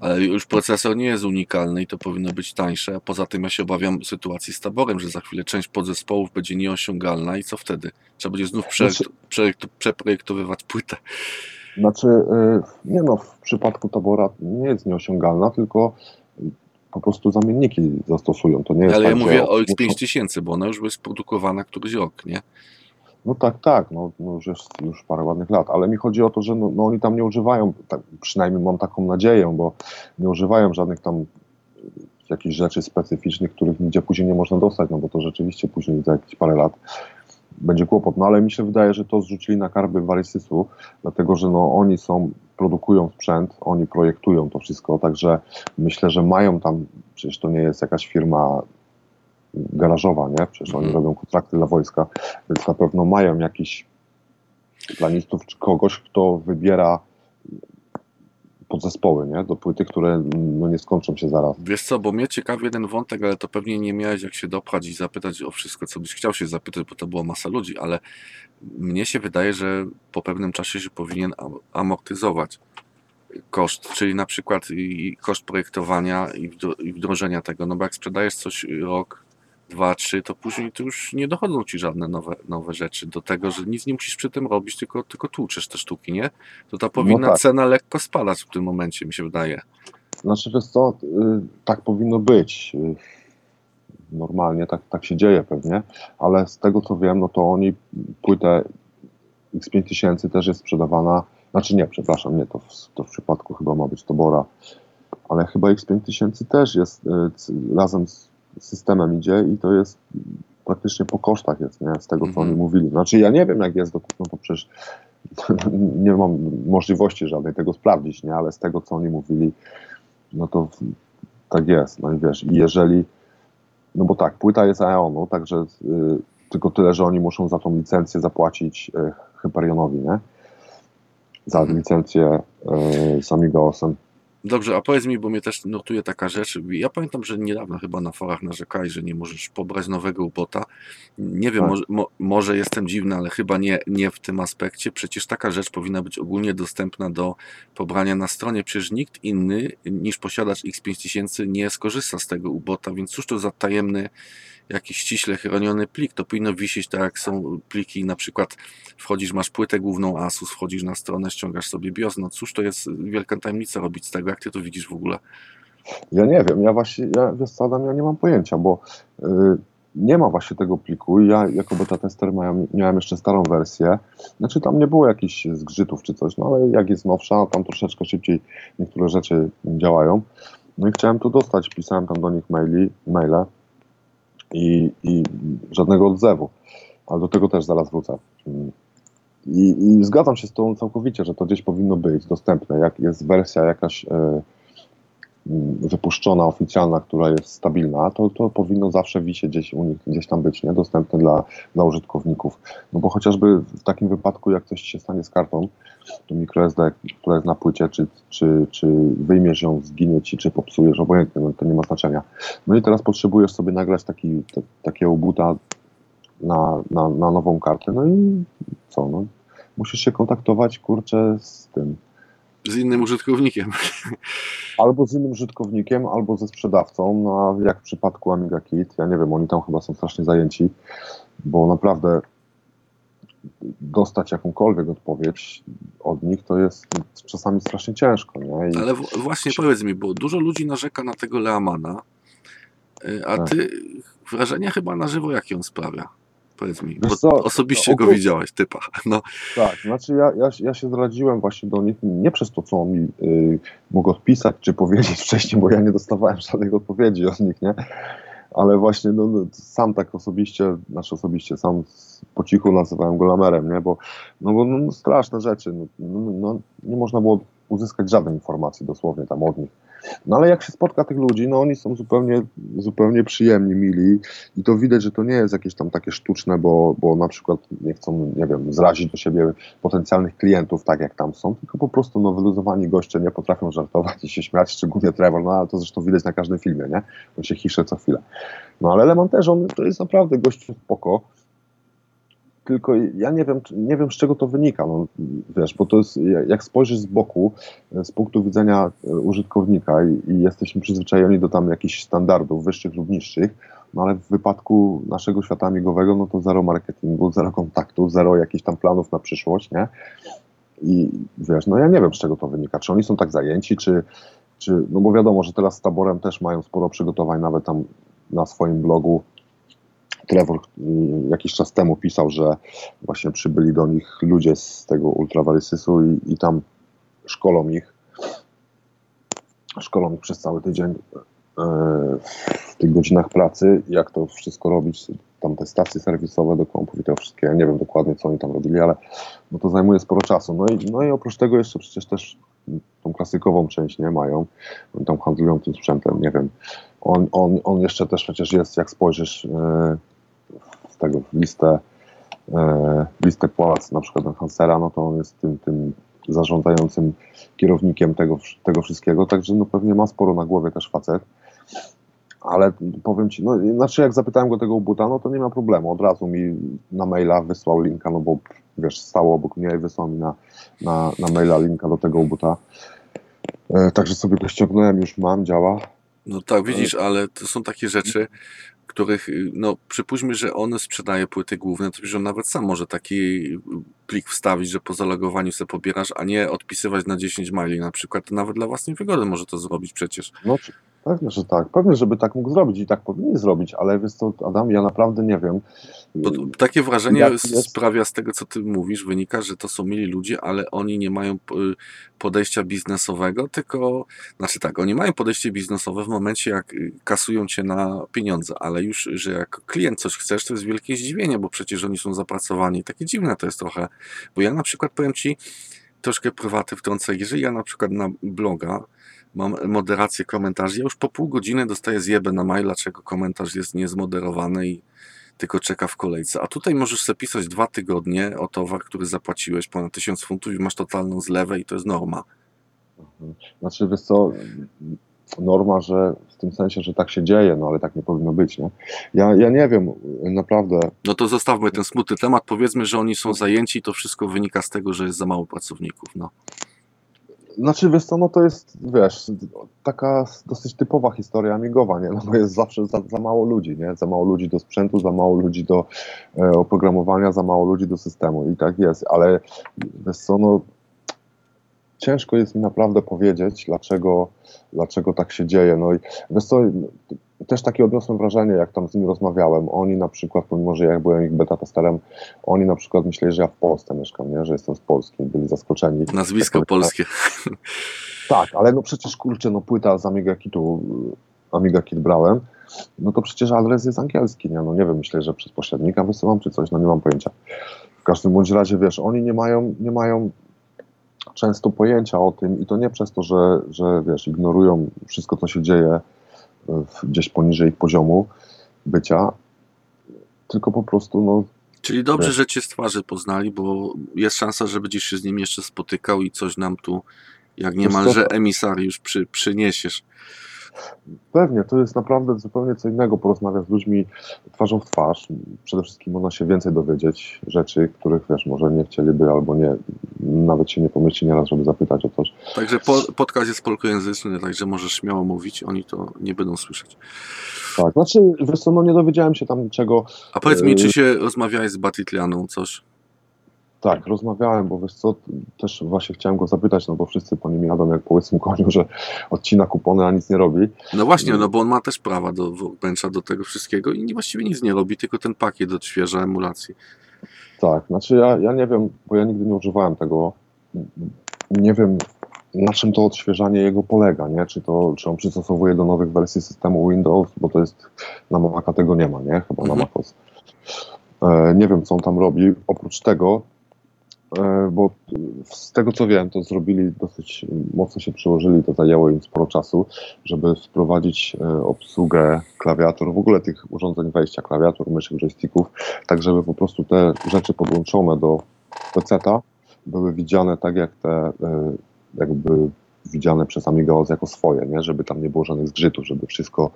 Ale już procesor nie jest unikalny i to powinno być tańsze. A poza tym ja się obawiam sytuacji z taborem, że za chwilę część podzespołów będzie nieosiągalna i co wtedy? Trzeba będzie znów Znaczy- przeprojekt- przeprojekt- przeprojektowywać płytę. Znaczy, y, nie no, w przypadku tabora nie jest nieosiągalna, tylko po prostu zamienniki zastosują. To nie jest Ale ja tak, że mówię o muszą- X5000, bo ona już jest produkowana któryś rok, nie? No tak, tak, no, no już jest już parę ładnych lat, ale mi chodzi o to, że no, no oni tam nie używają, tak, przynajmniej mam taką nadzieję, bo nie używają żadnych tam jakichś rzeczy specyficznych, których nigdzie później nie można dostać, no bo to rzeczywiście później za jakieś parę lat będzie kłopot. No ale mi się wydaje, że to zrzucili na karby Varysysu, dlatego że no oni są, produkują sprzęt, oni projektują to wszystko, także myślę, że mają tam, przecież to nie jest jakaś firma garażowa, nie? Przecież oni Mhm. robią kontrakty dla wojska, więc na pewno mają jakiś planistów czy kogoś, kto wybiera podzespoły, nie? Do płyty, które no, nie skończą się zaraz. Wiesz co, bo mnie ciekawi jeden wątek, ale to pewnie nie miałeś jak się dopchać i zapytać o wszystko, co byś chciał się zapytać, bo to była masa ludzi, ale mnie się wydaje, że po pewnym czasie się powinien am- amortyzować koszt, czyli na przykład i koszt projektowania i wdrożenia tego, no bo jak sprzedajesz coś rok, dwa, trzy, to później to już nie dochodzą ci żadne nowe, nowe rzeczy do tego, że nic nie musisz przy tym robić, tylko, tylko tłuczesz te sztuki, nie? To ta powinna tak. cena lekko spadać w tym momencie, mi się wydaje. Znaczy, wiesz co, y, tak powinno być. Y, normalnie, tak, tak się dzieje pewnie, ale z tego co wiem, no to oni płytę X5000 też jest sprzedawana, znaczy nie, przepraszam, nie, to w, to w przypadku chyba ma być Tobora, ale chyba X5000 też jest y, razem z systemem idzie i to jest praktycznie po kosztach jest, nie, z tego co Mhm. oni mówili. Znaczy ja nie wiem jak jest do kupna, bo przecież nie mam możliwości żadnej tego sprawdzić, nie, ale z tego co oni mówili, no to tak jest, no i wiesz, i jeżeli, no bo tak, płyta jest Aeonu, także y, tylko tyle, że oni muszą za tą licencję zapłacić y, Hyperionowi, nie? Za Mhm. licencję y, z Amigaosem. Dobrze, a powiedz mi, bo mnie też notuje taka rzecz. Ja pamiętam, że niedawno chyba na forach narzekałeś, że nie możesz pobrać nowego ubota. Nie wiem, Tak. może, mo, może jestem dziwny, ale chyba nie, nie w tym aspekcie. Przecież taka rzecz powinna być ogólnie dostępna do pobrania na stronie. Przecież nikt inny niż posiadacz X5000 nie skorzysta z tego ubota, więc cóż to za tajemny, jakiś ściśle chroniony plik. To powinno wisieć tak, jak są pliki, na przykład wchodzisz, masz płytę główną Asus, wchodzisz na stronę, ściągasz sobie BIOS. No cóż to jest wielka tajemnica robić z tego. Jak ty to widzisz w ogóle? Ja nie wiem, ja właśnie, ja, wiesz co, Adam, ja nie mam pojęcia, bo y, nie ma właśnie tego pliku. Ja jako beta tester miałem, miałem jeszcze starą wersję. Znaczy tam nie było jakichś zgrzytów czy coś, no ale jak jest nowsza, tam troszeczkę szybciej niektóre rzeczy działają. No i chciałem to dostać, pisałem tam do nich maili, maile i, i żadnego odzewu. Ale do tego też zaraz wrócę. I, I zgadzam się z tą całkowicie, że to gdzieś powinno być dostępne. Jak jest wersja jakaś e, wypuszczona, oficjalna, która jest stabilna, to, to powinno zawsze wisieć gdzieś u nich, gdzieś tam być, nie? Dostępne dla, dla użytkowników. No bo chociażby w takim wypadku, jak coś się stanie z kartą, to microSD, która jest na płycie, czy, czy, czy wyjmiesz ją, zginie ci, czy popsujesz, obojętnie, no to nie ma znaczenia. No i teraz potrzebujesz sobie nagrać taki, te, takiego buta na, na, na nową kartę, no i co, no musisz się kontaktować, kurczę, z tym, Z innym użytkownikiem. albo z innym użytkownikiem, albo ze sprzedawcą, no a jak w przypadku Amiga Kit, ja nie wiem, oni tam chyba są strasznie zajęci, bo naprawdę dostać jakąkolwiek odpowiedź od nich, to jest czasami strasznie ciężko, nie? I Ale właśnie powiedz mi, bo dużo ludzi narzeka na tego Leamana, y, a Tak. ty wrażenie chyba na żywo jakie on sprawia? Powiedz mi, Wiesz bo co, osobiście no, go widziałeś, typa. No, Tak, znaczy ja, ja, ja się zradziłem właśnie do nich nie przez to, co on mi y, mógł odpisać czy powiedzieć wcześniej, bo ja nie dostawałem żadnych odpowiedzi od nich, nie? Ale właśnie no, no, sam tak osobiście, znaczy osobiście, sam po cichu nazywałem go lamerem, nie? Bo, no bo no, no, straszne rzeczy, no, no, no, nie można było uzyskać żadnej informacji dosłownie tam od nich. No ale jak się spotka tych ludzi, no oni są zupełnie, zupełnie przyjemni, mili i to widać, że to nie jest jakieś tam takie sztuczne, bo, bo na przykład nie chcą, nie wiem, zrazić do siebie potencjalnych klientów, tak jak tam są, tylko po prostu no, wyluzowani goście nie potrafią żartować i się śmiać, szczególnie Trevor, no ale to zresztą widać na każdym filmie, nie? On się hisze co chwilę. No ale Lemon też, on to jest naprawdę gościu spoko, tylko ja nie wiem, nie wiem z czego to wynika, no, wiesz, bo to jest, jak spojrzysz z boku, e, z punktu widzenia e, użytkownika i, i jesteśmy przyzwyczajeni do tam jakichś standardów wyższych lub niższych, no ale w wypadku naszego świata amigowego, no to zero marketingu, zero kontaktu, zero jakichś tam planów na przyszłość, nie? I wiesz, no ja nie wiem z czego to wynika, czy oni są tak zajęci, czy, czy no bo wiadomo, że teraz z taborem też mają sporo przygotowań, nawet tam na swoim blogu Trevor y, jakiś czas temu pisał, że właśnie przybyli do nich ludzie z tego ultrawarysysu i, i tam szkolą ich, szkolą ich przez cały tydzień e, w tych godzinach pracy, jak to wszystko robić, tam te stacje serwisowe do kompów i to wszystkie, ja nie wiem dokładnie co oni tam robili, ale no to zajmuje sporo czasu. No i, no i oprócz tego jeszcze przecież też tą klasykową część nie mają, tam handlują tym sprzętem, nie wiem. On, on, on jeszcze też przecież jest, jak spojrzysz w tego w listę, e, w listę płac na przykład Hansera, no to on jest tym, tym zarządzającym kierownikiem tego, tego wszystkiego, także no pewnie ma sporo na głowie też facet. Ale powiem Ci, no znaczy jak zapytałem go tego buta, no to nie ma problemu, od razu mi na maila wysłał linka, no bo wiesz, stało obok mnie i wysłał mi na, na, na maila linka do tego buta. E, także sobie go ściągnąłem, już mam, działa. no tak, widzisz, ale to są takie rzeczy, których, y, no przypuśćmy, że on sprzedaje płyty główne, to przecież on nawet sam może taki plik wstawić, że po zalogowaniu sobie pobierasz, a nie odpisywać na 10 maili na przykład, to nawet dla własnej wygody może to zrobić przecież. No, Pewnie, że tak. Pewnie, żeby tak mógł zrobić i tak powinni zrobić, ale wiesz co, Adam, ja naprawdę nie wiem. Bo t- takie wrażenie jest- sprawia z tego, co ty mówisz, wynika, że to są mili ludzie, ale oni nie mają p- podejścia biznesowego, tylko, znaczy tak, oni mają podejście biznesowe w momencie, jak y, kasują cię na pieniądze, ale już, że jak klient coś chcesz, to jest wielkie zdziwienie, bo przecież oni są zapracowani. Takie dziwne to jest trochę, bo ja na przykład powiem ci, troszkę prywaty wtrącę, jeżeli ja na przykład na bloga mam moderację komentarzy, ja już po pół godziny dostaję zjebę na maila, czego komentarz jest niezmoderowany i tylko czeka w kolejce. A tutaj możesz sobie pisać dwa tygodnie o towar, który zapłaciłeś ponad 1000 funtów i masz totalną zlewę i to jest norma. Znaczy, wiesz co, norma, że w tym sensie, że tak się dzieje, no ale tak nie powinno być, nie? Ja, ja nie wiem, naprawdę, No to zostawmy ten smutny temat. Powiedzmy, że oni są zajęci i to wszystko wynika z tego, że jest za mało pracowników. No. Znaczy, wiesz co, no to jest, wiesz, taka dosyć typowa historia amigowa, nie? No bo jest zawsze za, za mało ludzi, nie? Za mało ludzi do sprzętu, za mało ludzi do e, oprogramowania, za mało ludzi do systemu i tak jest, ale wiesz co, no ciężko jest mi naprawdę powiedzieć, dlaczego, dlaczego tak się dzieje, no i wiesz co, też takie odniosłem wrażenie, jak tam z nimi rozmawiałem, oni na przykład, pomimo, że ja byłem ich beta testerem, oni na przykład myśleli, że ja w Polsce mieszkam, nie? Że jestem z Polski, byli zaskoczeni. Nazwisko Jak polskie. tak, ale no przecież kurczę, no płyta z Amiga Kitu, Amiga Kit brałem, no to przecież adres jest angielski, nie? No nie wiem, myślę, że przez pośrednika wysyłam czy coś, no nie mam pojęcia. W każdym bądź razie, wiesz, oni nie mają, nie mają często pojęcia o tym i to nie przez to, że, że wiesz, ignorują wszystko, co się dzieje gdzieś poniżej ich poziomu bycia, tylko po prostu, no, Czyli dobrze, że cię z twarzy poznali, bo jest szansa, że będziesz się z nimi jeszcze spotykał i coś nam tu, jak niemalże emisariusz przy, przyniesiesz. Pewnie, to jest naprawdę zupełnie co innego porozmawiać z ludźmi twarzą w twarz. Przede wszystkim można się więcej dowiedzieć rzeczy, których wiesz, może nie chcieliby albo nie, nawet się nie pomyśli nieraz, żeby zapytać o coś. Także po, podcast jest polskojęzyczny, także możesz śmiało mówić, oni to nie będą słyszeć. Tak, znaczy, wiesz co, no nie dowiedziałem się tam niczego. A powiedz mi, Yy. czy się rozmawiałeś z Batitlianą, coś? Tak, rozmawiałem, bo wiesz co, też właśnie chciałem go zapytać, no bo wszyscy po nim jadą jak po łysym koniu, że odcina kupony, a nic nie robi. No właśnie, no bo on ma też prawa do workbencha, do tego wszystkiego i właściwie nic nie robi, tylko ten pakiet odświeża emulacji. Tak, znaczy ja, ja nie wiem, bo ja nigdy nie używałem tego. Nie wiem, na czym to odświeżanie jego polega, nie? Czy, to, czy on przystosowuje do nowych wersji systemu Windows, bo to jest na Maca tego nie ma, nie? Chyba Mhm. na MacOS. E, nie wiem, co on tam robi. Oprócz tego, bo z tego co wiem, to zrobili dosyć mocno się przyłożyli, to zajęło im sporo czasu, żeby wprowadzić e, obsługę klawiatur, w ogóle tych urządzeń wejścia, klawiatur, myszek, joysticków, tak żeby po prostu te rzeczy podłączone do PC-a były widziane tak jak te e, jakby widziane przez AmigaOS jako swoje, nie? żeby tam nie było żadnych zgrzytów, żeby wszystko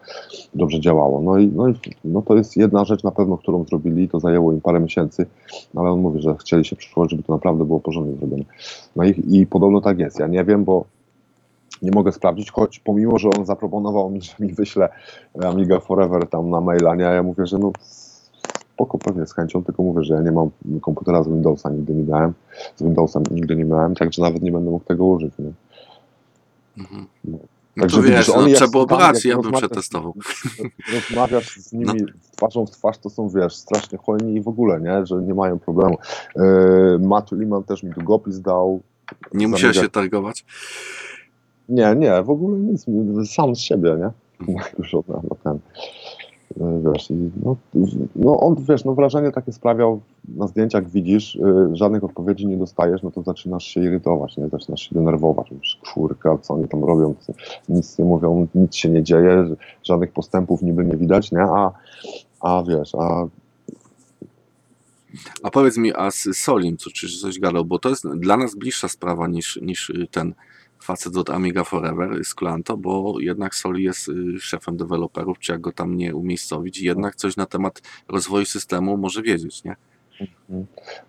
dobrze działało. No i, no i no to jest jedna rzecz na pewno, którą zrobili, to zajęło im parę miesięcy, no ale on mówi, że chcieli się przyłożyć, żeby to naprawdę było porządnie zrobione. No i, i podobno tak jest. Ja nie wiem, bo nie mogę sprawdzić, choć pomimo, że on zaproponował mi, że mi wyśle Amiga Forever tam na maila, nie? Ja mówię, że no spoko, pewnie z chęcią, tylko mówię, że ja nie mam komputera z Windowsa, nigdy nie miałem, z Windowsem nigdy nie miałem, także nawet nie będę mógł tego użyć, nie? Mhm. No. No Także to wiesz, widzisz, no, trzeba było brać, ja bym przetestował. rozmawiasz z nimi No. twarzą w twarz, to są, wiesz, strasznie hojni i w ogóle, nie? Że nie mają problemu. Yy, Matt Liman też mi długopis dał. Nie musiałeś Zamiga- się targować? Nie, nie, w ogóle nic, sam z siebie, nie? Mhm. Już ten. Yy, Wiesz, i no, no on, wiesz, no wrażenie takie sprawiał, na zdjęciach widzisz, yy, żadnych odpowiedzi nie dostajesz, no to zaczynasz się irytować, nie? Zaczynasz się denerwować, mówisz, kurka, co oni tam robią, nic nie mówią, nic się nie dzieje, żadnych postępów niby nie widać, nie? A, a wiesz, a A powiedz mi, a z Solim, co, czy coś gadał, bo to jest dla nas bliższa sprawa niż, niż y, ten facet od Amiga Forever z Klanto, bo jednak Soli jest y, szefem deweloperów, czy jak go tam nie umiejscowić, jednak coś na temat rozwoju systemu może wiedzieć, nie?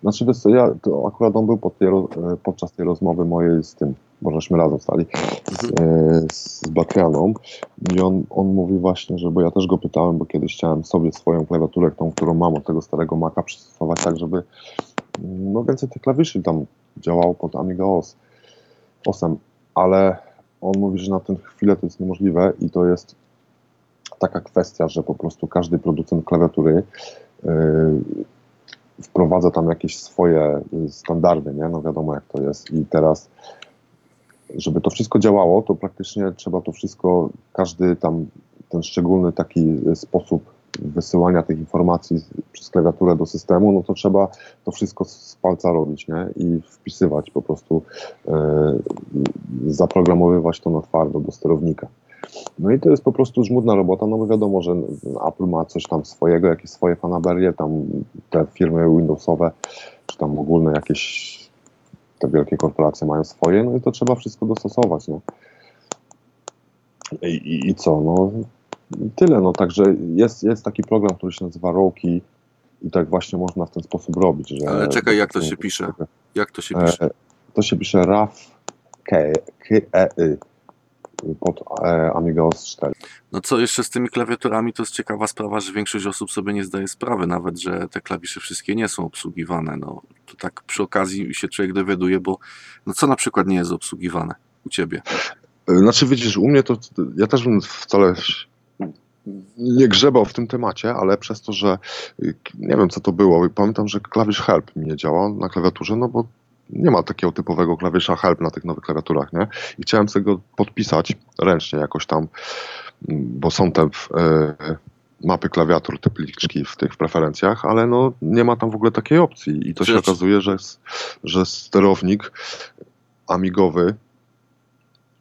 Znaczy wiesz co, ja, to akurat on był pod tej, e, podczas tej rozmowy mojej z tym, bo żeśmy razem stali, z, e, z Batrianą i on, on mówi właśnie, że, bo ja też go pytałem, bo kiedyś chciałem sobie swoją klawiaturę, tą, którą mam od tego starego Maca przystosować tak, żeby mm, no więcej tych klawiszy tam działało pod Amiga OS, OSem, ale on mówi, że na tę chwilę to jest niemożliwe i to jest taka kwestia, że po prostu każdy producent klawiatury yy, wprowadza tam jakieś swoje standardy, nie? No wiadomo jak to jest i teraz żeby to wszystko działało, to praktycznie trzeba to wszystko, każdy tam ten szczególny taki sposób wysyłania tych informacji przez klawiaturę do systemu, no to trzeba to wszystko z palca robić, nie? I wpisywać po prostu, yy, zaprogramowywać to na twardo do sterownika. No i to jest po prostu żmudna robota, no bo wiadomo, że Apple ma coś tam swojego, jakieś swoje fanaberie, tam te firmy Windowsowe, czy tam ogólne jakieś te wielkie korporacje mają swoje, no i to trzeba wszystko dostosować, nie? I, i, i co, no tyle, no także jest, jest taki program, który się nazywa Roki i tak właśnie można w ten sposób robić. Że Ale czekaj, jak to się pisze? Jak to się pisze? E, to się pisze RAF KEY pod e, Amiga OS 4. No co jeszcze z tymi klawiaturami, to jest ciekawa sprawa, że większość osób sobie nie zdaje sprawy nawet, że te klawisze wszystkie nie są obsługiwane. No to tak przy okazji się człowiek dowiaduje, bo no co na przykład nie jest obsługiwane u ciebie? Znaczy widzisz, u mnie to ja też bym wcale nie grzebał w tym temacie, ale przez to, że nie wiem co to było, pamiętam, że klawisz help mi nie działał na klawiaturze, no bo nie ma takiego typowego klawisza help na tych nowych klawiaturach, nie? I chciałem sobie go podpisać ręcznie jakoś tam, bo są te e, mapy klawiatur, te pliczki w tych preferencjach, ale no nie ma tam w ogóle takiej opcji i to się okazuje, że, że sterownik amigowy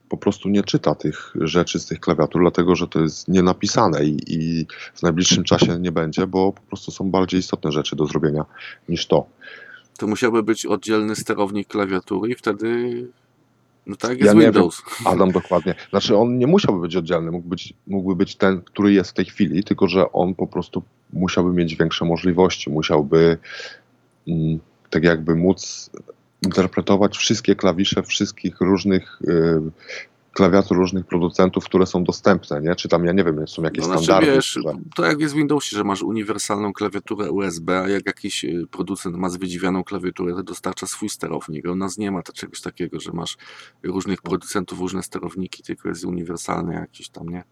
po prostu nie czyta tych rzeczy z tych klawiatur, dlatego że to jest nienapisane i, i w najbliższym czasie nie będzie, bo po prostu są bardziej istotne rzeczy do zrobienia niż to. To musiałby być oddzielny sterownik klawiatury i wtedy no tak jest ja Windows. Wiem, Adam dokładnie. Znaczy on nie musiałby być oddzielny, mógłby być, mógłby być ten, który jest w tej chwili, tylko że on po prostu musiałby mieć większe możliwości, musiałby mm, tak jakby móc interpretować wszystkie klawisze wszystkich różnych y, klawiatur różnych producentów, które są dostępne, nie? Czy tam, ja nie wiem, są jakieś no, znaczy, standardy? Wiesz. To jak jest w Windowsie, że masz uniwersalną klawiaturę USB, a jak jakiś y, producent ma zwydziwianą klawiaturę, to dostarcza swój sterownik. U nas nie ma to czegoś takiego, że masz różnych producentów, różne sterowniki, tylko jest uniwersalny jakiś tam, nie?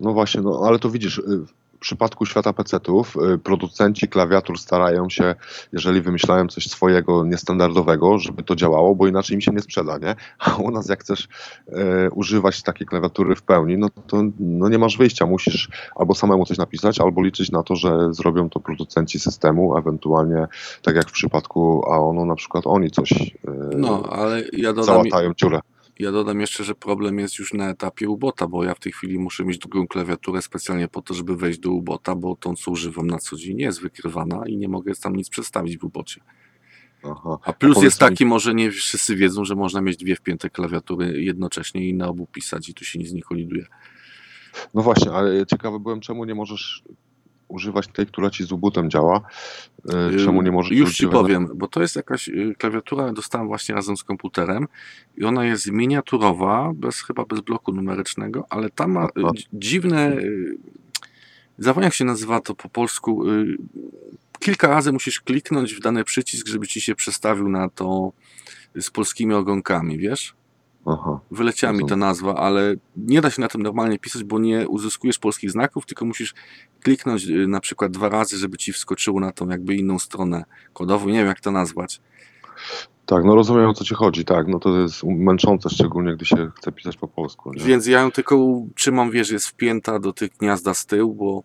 No właśnie, no ale to widzisz, y, przypadku świata PC-ów y, producenci klawiatur starają się, jeżeli wymyślają coś swojego niestandardowego, żeby to działało, bo inaczej im się nie sprzeda, nie? A u nas jak chcesz e, używać takiej klawiatury w pełni, no to no nie masz wyjścia, musisz albo samemu coś napisać, albo liczyć na to, że zrobią to producenci systemu, ewentualnie tak jak w przypadku AONu na przykład oni coś e, no, ale ja dodam, załatają dziurę. Ja dodam jeszcze, że problem jest już na etapie ubota, bo ja w tej chwili muszę mieć drugą klawiaturę specjalnie po to, żeby wejść do ubota, bo tą, co używam na co dzień, nie jest wykrywana i nie mogę tam nic przedstawić w ubocie. Aha. A plus A jest taki, mi... może nie wszyscy wiedzą, że można mieć dwie wpięte klawiatury jednocześnie i na obu pisać i tu się nic nie koliduje. No właśnie, ale ciekawy byłem, czemu nie możesz używać tej, która ci z Ubuntu działa. E, czemu nie możesz Już ci powiem, bo to jest jakaś y, klawiatura, dostałem właśnie razem z komputerem i ona jest miniaturowa, bez, chyba bez bloku numerycznego, ale tam ma Aha. dziwne, y, zapomniałem jak się nazywa to po polsku, y, kilka razy musisz kliknąć w dany przycisk, żeby ci się przestawił na to z polskimi ogonkami, wiesz? Aha. Wyleciała mi ta nazwa, ale nie da się na tym normalnie pisać, bo nie uzyskujesz polskich znaków, tylko musisz kliknąć y, na przykład dwa razy, żeby ci wskoczyło na tą jakby inną stronę kodową. Nie wiem, jak to nazwać. Tak, no rozumiem o co ci chodzi, tak, no to jest męczące, szczególnie gdy się chce pisać po polsku. Nie? Więc ja ją tylko trzymam, wiesz, jest wpięta do tych gniazda z tyłu, bo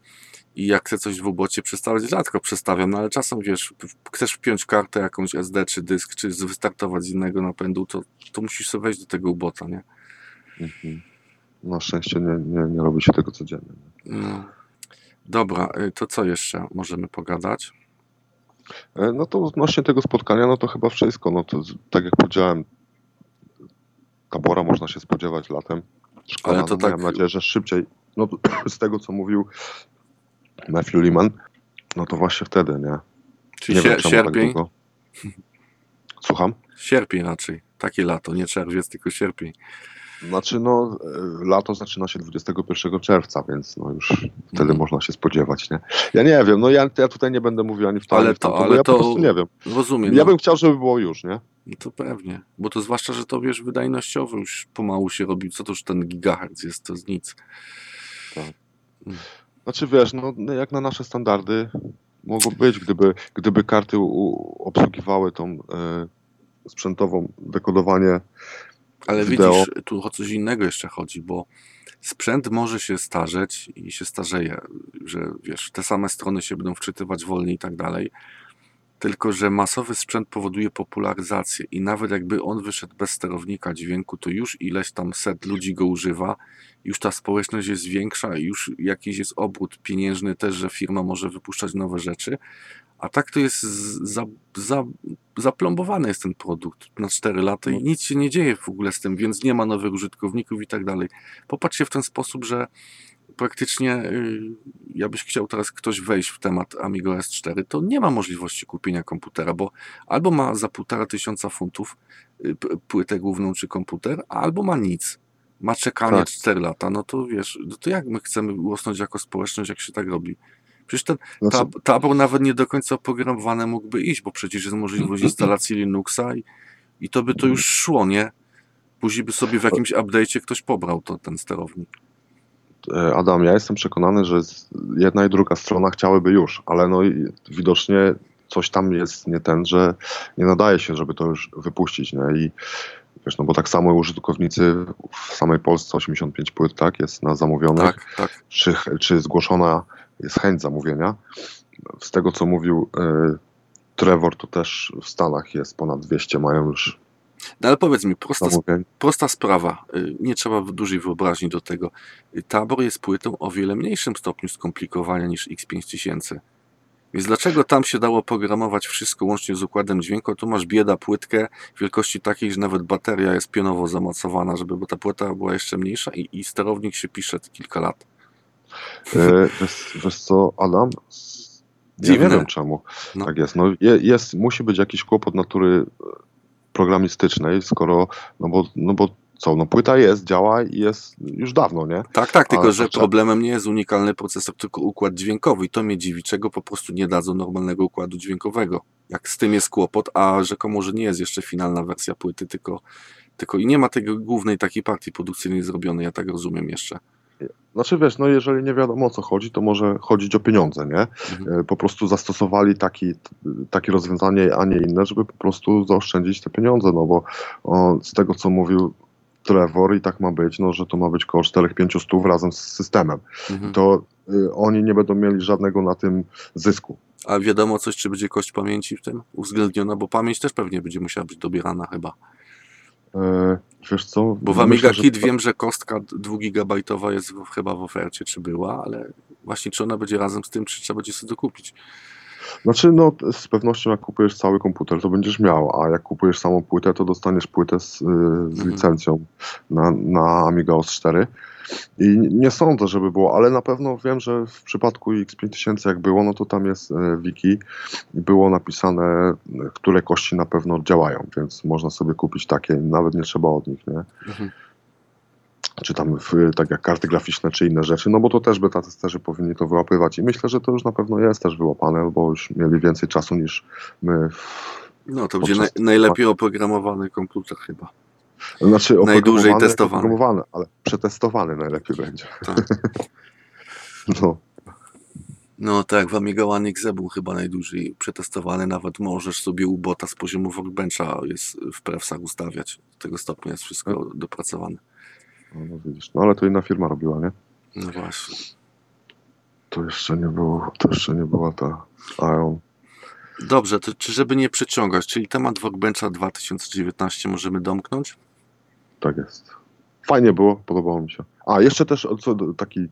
i jak chcę coś w ubocie przestawiać, rzadko przestawiam, no ale czasem wiesz, chcesz wpiąć kartę jakąś SD czy dysk, czy wystartować z innego napędu, to, to musisz sobie wejść do tego ubota, nie? Mhm. Na szczęście nie, nie, nie robi się tego codziennie. No. Dobra, y, to co jeszcze możemy pogadać? E, no to odnośnie tego spotkania, no to chyba wszystko. No to tak jak powiedziałem, tabora można się spodziewać latem. Szkoda, Ale to no, tak... Mam nadzieję, że szybciej. No z tego co mówił Matthew Lehman, no to właśnie wtedy, nie? Czyli nie wiem, sierpień? Tak Słucham? Sierpień raczej. Takie lato, nie czerwiec, tylko sierpień. Znaczy, no, e, lato zaczyna się 21 czerwca, więc no już wtedy Mhm. można się spodziewać, nie? Ja nie wiem, no ja, ja tutaj nie będę mówił ani w Ale to- tamto, bo ale ja to- po prostu nie wiem. Rozumiem. Ja no. bym chciał, żeby było już, nie? No to pewnie. Bo to zwłaszcza, że to wiesz, wydajnościowo już pomału się robi. Co to już ten gigahertz jest, to jest nic. Znaczy, wiesz, no jak na nasze standardy mogło być, gdyby, gdyby karty u, obsługiwały tą e, sprzętową dekodowanie Ale Wideo. widzisz, tu o coś innego jeszcze chodzi, bo sprzęt może się starzeć i się starzeje, że wiesz, te same strony się będą wczytywać wolniej i tak dalej. Tylko, że masowy sprzęt powoduje popularyzację i nawet jakby on wyszedł bez sterownika dźwięku, to już ileś tam set ludzi go używa, już ta społeczność jest większa, już jakiś jest obrót pieniężny też, że firma może wypuszczać nowe rzeczy, a tak to jest za, za, zaplombowany jest ten produkt na 4 lata i nic się nie dzieje w ogóle z tym, więc nie ma nowych użytkowników i tak dalej. Popatrzcie w ten sposób, że praktycznie y, jakbyś chciał teraz ktoś wejść w temat Amigo S4, to nie ma możliwości kupienia komputera, bo albo ma za półtora tysiąca funtów y, płytę główną czy komputer, albo ma nic. Ma czekanie Tak. 4 lata, no to wiesz, no to jak my chcemy urosnąć jako społeczność, jak się tak robi? Przecież ten Znaczy, tab, tabor nawet nie do końca oprogramowany mógłby iść, bo przecież jest możliwość instalacji Linuxa i, i to by to już szło, nie? Później by sobie w jakimś update'cie ktoś pobrał to, ten sterownik. E, Adam, ja jestem przekonany, że jedna i druga strona chciałyby już, ale no widocznie coś tam jest nie ten, że nie nadaje się, żeby to już wypuścić, nie? I wiesz, no bo tak samo użytkownicy w samej Polsce 85 płyt, tak, jest na zamówionych. Tak, tak. czy, czy zgłoszona jest chęć zamówienia. Z tego, co mówił y, Trevor, to też w Stanach jest ponad 200, mają już No ale powiedz mi, prosta, zamówień. prosta sprawa, y, nie trzeba dużej wyobraźni do tego. Y, Tabor jest płytą o wiele mniejszym stopniu skomplikowania niż X5000. Więc dlaczego tam się dało programować wszystko łącznie z układem dźwięku, tu masz bieda płytkę wielkości takiej, że nawet bateria jest pionowo zamocowana, żeby bo ta płyta była jeszcze mniejsza i, i sterownik się pisze kilka lat. Y, wiesz, wiesz co, Adam? Ja Dziwne. nie wiem czemu No. tak jest. No, je, jest. Musi być jakiś kłopot natury e, programistycznej, skoro, no bo, no bo co, no płyta jest, działa i jest już dawno, nie? Tak, tak, tylko Ale że problemem nie jest unikalny procesor, tylko układ dźwiękowy i to mnie dziwi, czego po prostu nie dadzą normalnego układu dźwiękowego. Jak z tym jest kłopot, a rzekomo, że nie jest jeszcze finalna wersja płyty, tylko, tylko i nie ma tego głównej takiej partii produkcyjnej zrobionej, ja tak rozumiem jeszcze. Znaczy wiesz, no jeżeli nie wiadomo o co chodzi, to może chodzić o pieniądze, nie? Mhm. E, Po prostu zastosowali taki, takie rozwiązanie, a nie inne, żeby po prostu zaoszczędzić te pieniądze, no bo o, z tego co mówił Trevor i tak ma być, no że to ma być koło 4-5 stów razem z systemem, Mhm. to y, oni nie będą mieli żadnego na tym zysku. A wiadomo coś, czy będzie kość pamięci w tym uwzględniona, bo pamięć też pewnie będzie musiała być dobierana chyba. E, wiesz co? Bo w myślę, Amiga że- Kit wiem, że kostka 2 jest chyba w ofercie, czy była, ale właśnie czy ona będzie razem z tym, czy trzeba będzie sobie dokupić. Znaczy, no z pewnością jak kupujesz cały komputer, to będziesz miał, a jak kupujesz samą płytę, to dostaniesz płytę z, y, z Mhm. licencją na, na Amiga OS 4. I nie sądzę, żeby było, ale na pewno wiem, że w przypadku X5000 jak było, no to tam jest e, wiki i było napisane, które kości na pewno działają, więc można sobie kupić takie, nawet nie trzeba od nich, nie? Mhm. Czy tam w, tak jak karty graficzne, czy inne rzeczy, no bo to też beta testerzy powinni to wyłapywać i myślę, że to już na pewno jest też wyłapane, bo już mieli więcej czasu niż my. No to będzie naj, najlepiej oprogramowany komputer chyba. Znaczy Najdłużej testowany. oprogramowany, ale przetestowany najlepiej będzie. Tak. No. No tak, w Amiga One XE był chyba najdłużej przetestowany, nawet możesz sobie u bota z poziomu workbencha jest w prefsach ustawiać. Do tego stopnia jest wszystko dopracowane. No, no widzisz, no ale to inna firma robiła, nie? No właśnie. To jeszcze nie było, to jeszcze nie była ta Ion. Dobrze, to czy żeby nie przeciągać, czyli temat workbencha 2019 możemy domknąć? Tak jest. Fajnie było, podobało mi się. A, jeszcze też co taki,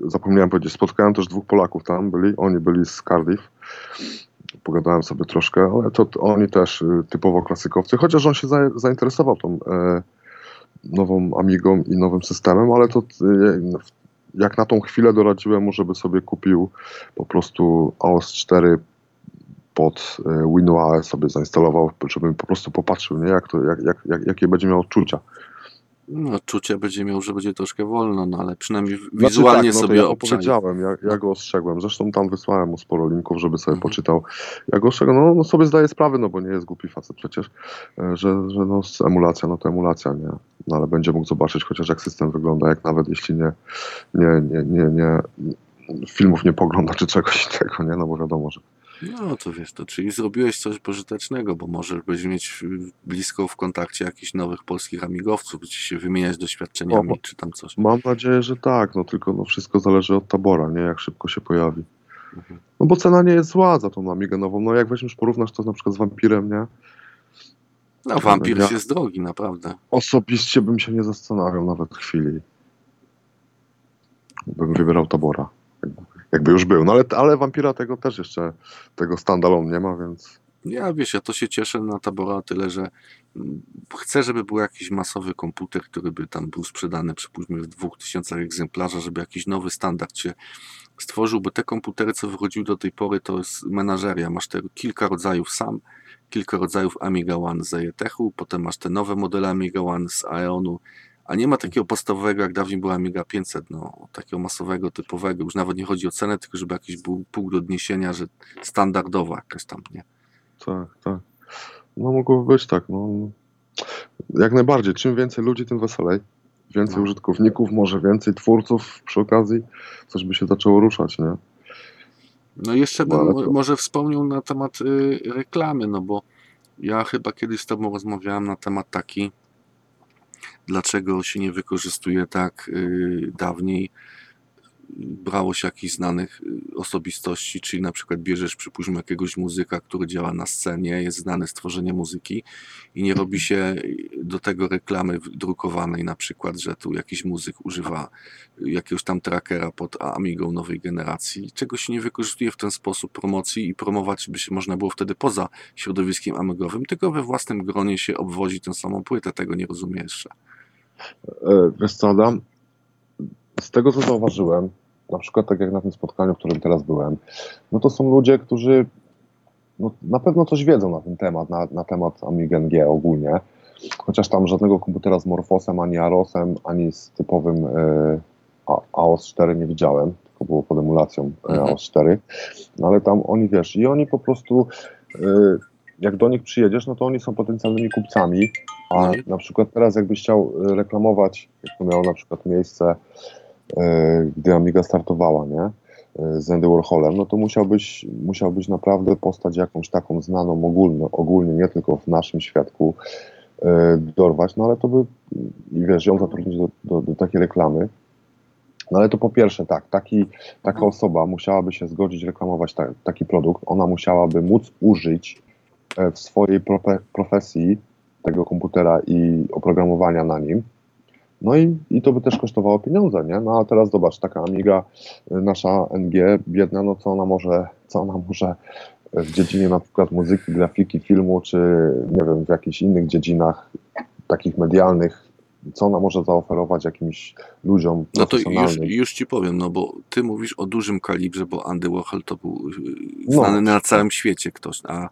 zapomniałem powiedzieć, spotkałem też dwóch Polaków tam, byli, oni byli z Cardiff. Pogadałem sobie troszkę, ale to, oni też y, typowo klasykowcy, chociaż on się za, zainteresował tą e, nową Amigą i nowym systemem, ale to e, jak na tą chwilę doradziłem mu, żeby sobie kupił po prostu AOS 4 pod e, WinUAE sobie zainstalował, żeby po prostu popatrzył, nie? Jak to, jak, jak, jak, jakie będzie miał odczucia odczucie będzie miał, że będzie troszkę wolno, no ale przynajmniej Znaczy wizualnie tak, no sobie ja to obczai. powiedziałem, ja, ja go ostrzegłem. Zresztą tam wysłałem mu sporo linków, żeby sobie Mhm. poczytał. Ja go ostrzegłem, no, no sobie zdaję sprawę, no bo nie jest głupi facet przecież, e, że, że no emulacja, no to emulacja, nie? No ale będzie mógł zobaczyć chociaż jak system wygląda, jak nawet jeśli nie, nie, nie, nie, nie filmów nie pogląda czy czegoś innego, nie? No bo wiadomo, że No to wiesz, to czyli zrobiłeś coś pożytecznego, bo możesz będziesz mieć y, blisko w kontakcie jakichś nowych polskich amigowców, gdzie się wymieniać doświadczeniami, czy tam coś. mam nadzieję, że tak, no tylko no wszystko zależy od tabora, nie? Jak szybko się pojawi. Mhm. No bo cena nie jest zła za tą Amigę nową, no jak weźmiesz porównasz to na przykład z Vampirem, nie? No, wampir Ja- jest drogi, naprawdę. Osobiście bym się nie zastanawiał nawet chwili. Bym wybierał tabora. Jakby, jakby już był. No ale, ale wampira tego też jeszcze, tego standalone nie ma, więc Ja wiesz, ja to się cieszę na tabora tyle, że mm, chcę, żeby był jakiś masowy komputer, który by tam był sprzedany, przypuśćmy w dwóch tysiącach egzemplarzy, żeby jakiś nowy standard się stworzył, bo te komputery, co wychodziły do tej pory, to jest menażeria. Masz te kilka rodzajów sam, kilka rodzajów Amiga One z Etechu, potem masz te nowe modele Amiga One z Aeonu, a nie ma takiego podstawowego, jak dawniej była Amiga 500, no, takiego masowego, typowego. Już nawet nie chodzi o cenę, tylko żeby jakiś był punkt odniesienia, że standardowa jakaś tam, nie? tak, tak. No mogłoby być tak, no. Jak najbardziej. Czym więcej ludzi, tym weselej. Więcej No. użytkowników, może więcej twórców przy okazji. Coś by się zaczęło ruszać, nie? No jeszcze No, bym mo- to- może wspomniał na temat y, reklamy, no bo ja chyba kiedyś z Tobą rozmawiałem na temat taki, dlaczego się nie wykorzystuje tak y, dawniej. Brało się jakichś znanych y, osobistości, czyli na przykład bierzesz, przypuśćmy, jakiegoś muzyka, który działa na scenie, jest znany z tworzenia muzyki i nie robi się y, do tego reklamy drukowanej, na przykład, że tu jakiś muzyk używa jakiegoś tam trackera pod Amigą nowej generacji, czego się nie wykorzystuje w ten sposób promocji i promować by się można było wtedy poza środowiskiem amigowym, tylko we własnym gronie się obwozi tę samą płytę, tego nie rozumiem jeszcze. E, Wiesz co, Adam? Z tego, co zauważyłem, na przykład tak jak na tym spotkaniu, w którym teraz byłem, no to są ludzie, którzy no, na pewno coś wiedzą na ten temat, na, na temat Amiga NG ogólnie, chociaż tam żadnego komputera z Morfosem, ani Arosem, ani z typowym A- AOS 4 nie widziałem, tylko było pod emulacją e, Mhm. AOS 4, no ale tam oni, wiesz, i oni po prostu e, jak do nich przyjedziesz, no to oni są potencjalnymi kupcami, a i- na przykład teraz jakbyś chciał e, reklamować, jak to miało na przykład miejsce, gdy Amiga startowała, nie? E, Z Andy Warholem, no to musiałbyś, musiałbyś naprawdę postać jakąś taką znaną ogólnie, ogólnie nie tylko w naszym świadku e, dorwać, no ale to by, i wiesz, ją zatrudnić do, do, do takiej reklamy. No ale to po pierwsze tak, taki, taka osoba musiałaby się zgodzić reklamować ta, taki produkt, ona musiałaby móc użyć e, w swojej profe, profesji tego komputera i oprogramowania na nim. No i, i to by też kosztowało pieniądze, nie? No a teraz zobacz, taka Amiga, y, nasza NG, biedna, no co ona może, co ona może w dziedzinie na przykład muzyki, grafiki, filmu, czy nie wiem, w jakichś innych dziedzinach takich medialnych, co ona może zaoferować jakimś ludziom No to już, już ci powiem, no bo ty mówisz o dużym kalibrze, bo Andy Warhol to był y, No. znany na całym świecie ktoś, a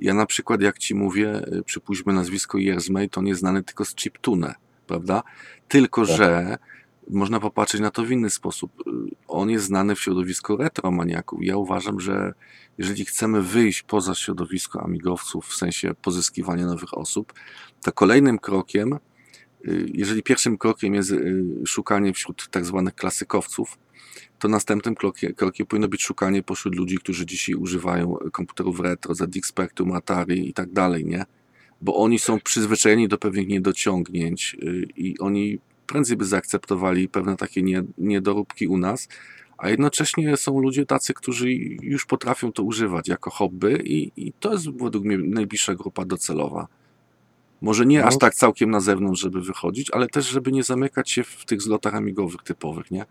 ja na przykład jak ci mówię, y, przypuśćmy nazwisko Yersmay, to nie znany tylko z chiptune, prawda? Tylko, Tak. że można popatrzeć na to w inny sposób. On jest znany w środowisku retromaniaków. Ja uważam, że jeżeli chcemy wyjść poza środowisko amigowców, w sensie pozyskiwania nowych osób, to kolejnym krokiem Y, jeżeli pierwszym krokiem jest y, szukanie wśród tak zwanych klasykowców, to następnym krokiem, krokiem powinno być szukanie pośród ludzi, którzy dzisiaj używają komputerów retro, ZX Spectrum, Atari i tak dalej, nie? Bo oni są przyzwyczajeni do pewnych niedociągnięć y, i oni prędzej by zaakceptowali pewne takie nie, niedoróbki u nas, a jednocześnie są ludzie tacy, którzy już potrafią to używać jako hobby i, i to jest według mnie najbliższa grupa docelowa. Może nie No. aż tak całkiem na zewnątrz, żeby wychodzić, ale też, żeby nie zamykać się w tych zlotach amigowych typowych, nie?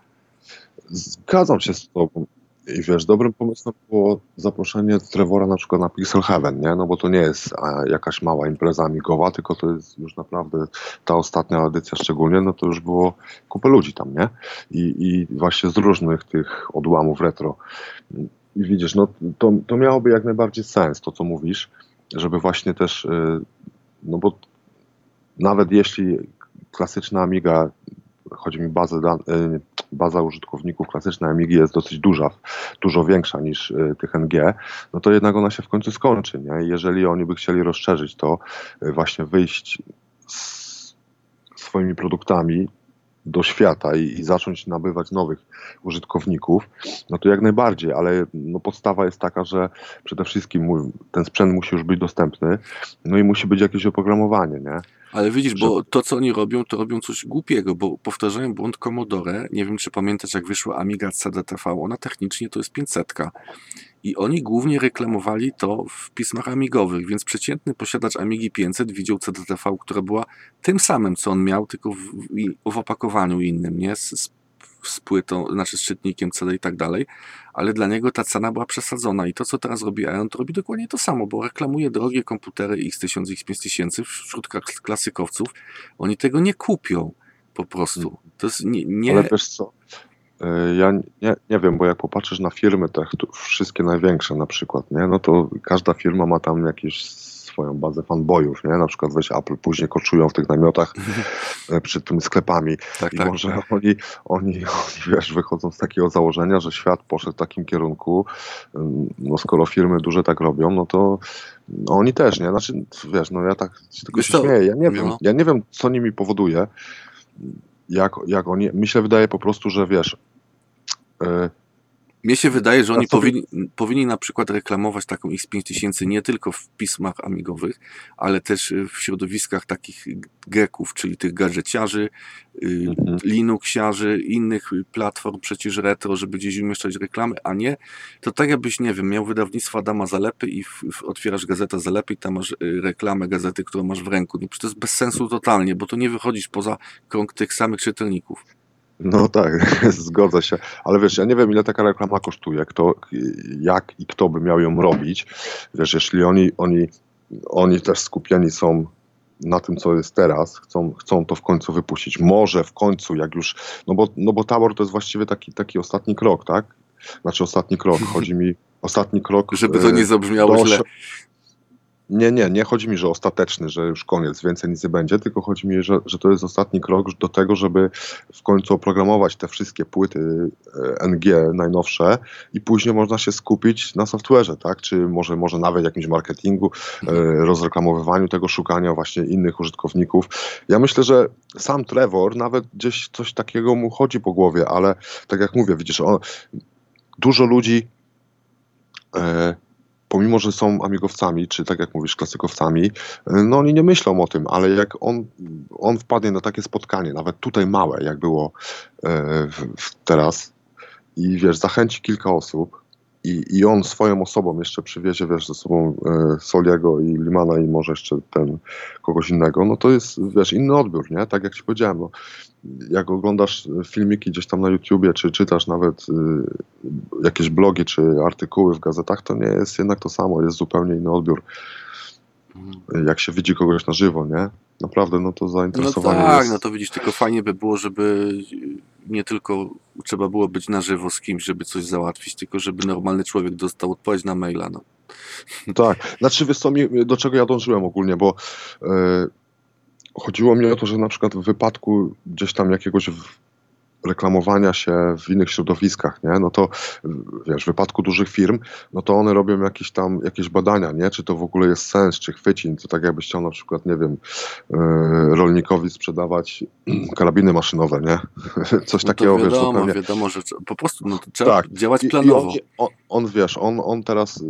Zgadzam się z tobą. I wiesz, dobrym pomysłem było zaproszenie Trevora na przykład na Pixel Heaven, nie? No bo to nie jest jakaś mała impreza amigowa, tylko to jest już naprawdę ta ostatnia edycja szczególnie, no to już było kupę ludzi tam, nie? I, i właśnie z różnych tych odłamów retro. I widzisz, no to, to miałoby jak najbardziej sens, to co mówisz, żeby właśnie też, y, no bo nawet jeśli klasyczna Amiga, chodzi mi bazę dan- y, baza użytkowników klasycznej Amigi jest dosyć duża, dużo większa niż y, tych NG, no to jednak ona się w końcu skończy, nie? Jeżeli oni by chcieli rozszerzyć to, y, właśnie wyjść z swoimi produktami do świata i, i zacząć nabywać nowych użytkowników, no to jak najbardziej, ale no podstawa jest taka, że przede wszystkim ten sprzęt musi już być dostępny, no i musi być jakieś oprogramowanie, nie? Ale widzisz, bo to, co oni robią, to robią coś głupiego, bo powtarzają błąd Commodore. Nie wiem, czy pamiętasz, jak wyszła Amiga CDTV. Ona technicznie to jest 500. I oni głównie reklamowali to w pismach amigowych, więc przeciętny posiadacz Amigi 500 widział CDTV, która była tym samym, co on miał, tylko w, w, w opakowaniu innym, nie? Z, z, z płytą, znaczy z czytnikiem CD i tak dalej, ale dla niego ta cena była przesadzona i to, co teraz robi Aeon, to robi dokładnie to samo, bo reklamuje drogie komputery X1000, X5000 wśród klas- klasykowców. Oni tego nie kupią po prostu. To jest nie... nie Ale wiesz co, y, ja nie, nie wiem, bo jak popatrzysz na firmy te wszystkie największe na przykład, nie, no to każda firma ma tam jakieś swoją bazę fanboyów, nie, na przykład weź Apple, później koczują w tych namiotach e, przed tymi sklepami tak, i tak. może oni, oni, oni, wiesz, wychodzą z takiego założenia, że świat poszedł w takim kierunku, no skoro firmy duże tak robią, no to no oni też, nie? Znaczy, wiesz, no ja tak tylko się śmieję, ja nie wiem, no. ja nie wiem, co nimi powoduje, jak, jak oni, mi się wydaje po prostu, że wiesz, e, Mnie się wydaje, że oni powinni, powinni na przykład reklamować taką X5000 nie tylko w pismach amigowych, ale też y, w środowiskach takich geków, czyli tych gadżeciarzy, y, Mhm. Linuxiarzy, innych platform przecież retro, żeby gdzieś umieszczać reklamy, a nie, to tak jakbyś, nie wiem, miał wydawnictwo Adama Zalepy i w, w, otwierasz gazetę Zalepy i tam masz y, reklamę gazety, którą masz w ręku. No, to jest bez sensu totalnie, bo to nie wychodzisz poza krąg tych samych czytelników. No tak, zgodzę się, ale wiesz, ja nie wiem ile taka reklama kosztuje, kto, jak i kto by miał ją robić. Wiesz, jeśli oni, oni, oni też skupieni są na tym, co jest teraz, chcą, chcą to w końcu wypuścić. Może w końcu, jak już, no bo, no bo tabor to jest właściwie taki, taki ostatni krok, tak? Znaczy ostatni krok, chodzi mi, ostatni krok. Żeby to e, nie zabrzmiało do źle. Nie, nie, nie chodzi mi, że ostateczny, że już koniec, więcej nic nie będzie, tylko chodzi mi, że, że to jest ostatni krok do tego, żeby w końcu oprogramować te wszystkie płyty e, NG najnowsze i później można się skupić na software'ze, tak? Czy może, może nawet jakimś marketingu, e, rozreklamowywaniu tego, szukania właśnie innych użytkowników. Ja myślę, że sam Trevor nawet gdzieś coś takiego mu chodzi po głowie, ale tak jak mówię, widzisz, on, dużo ludzi e, pomimo, że są amigowcami, czy tak jak mówisz, klasykowcami, e, no oni nie myślą o tym, ale jak on, on wpadnie na takie spotkanie, nawet tutaj małe, jak było e, w, teraz, i wiesz, zachęci kilka osób, i, i on swoją osobą jeszcze przywiezie, wiesz, ze sobą e, Soliego i Limana i może jeszcze ten kogoś innego, no to jest, wiesz, inny odbiór, nie? Tak jak ci powiedziałem, no, jak oglądasz filmiki gdzieś tam na YouTubie, czy czytasz nawet y, jakieś blogi, czy artykuły w gazetach, to nie jest jednak to samo, jest zupełnie inny odbiór. Jak się widzi kogoś na żywo, nie? Naprawdę, no to No zainteresowanie tak, jest... no to widzisz, tylko fajnie by było, żeby nie tylko trzeba było być na żywo z kimś, żeby coś załatwić, tylko żeby normalny człowiek dostał odpowiedź na maila. No. Tak, znaczy wiesz co, do czego ja dążyłem ogólnie, bo e, chodziło mi o to, że na przykład w wypadku gdzieś tam jakiegoś reklamowania się w innych środowiskach, nie, no to wiesz, w wypadku dużych firm, no to one robią jakieś tam, jakieś badania, nie, czy to w ogóle jest sens, czy chwyci, to tak jakbyś chciał na przykład, nie wiem, e, rolnikowi sprzedawać karabiny maszynowe, nie, coś No takiego, to wiesz, wiadomo, zupełnie wiadomo, że po prostu no, trzeba Tak. działać I- planowo. I on, on, on wiesz, on, on teraz y,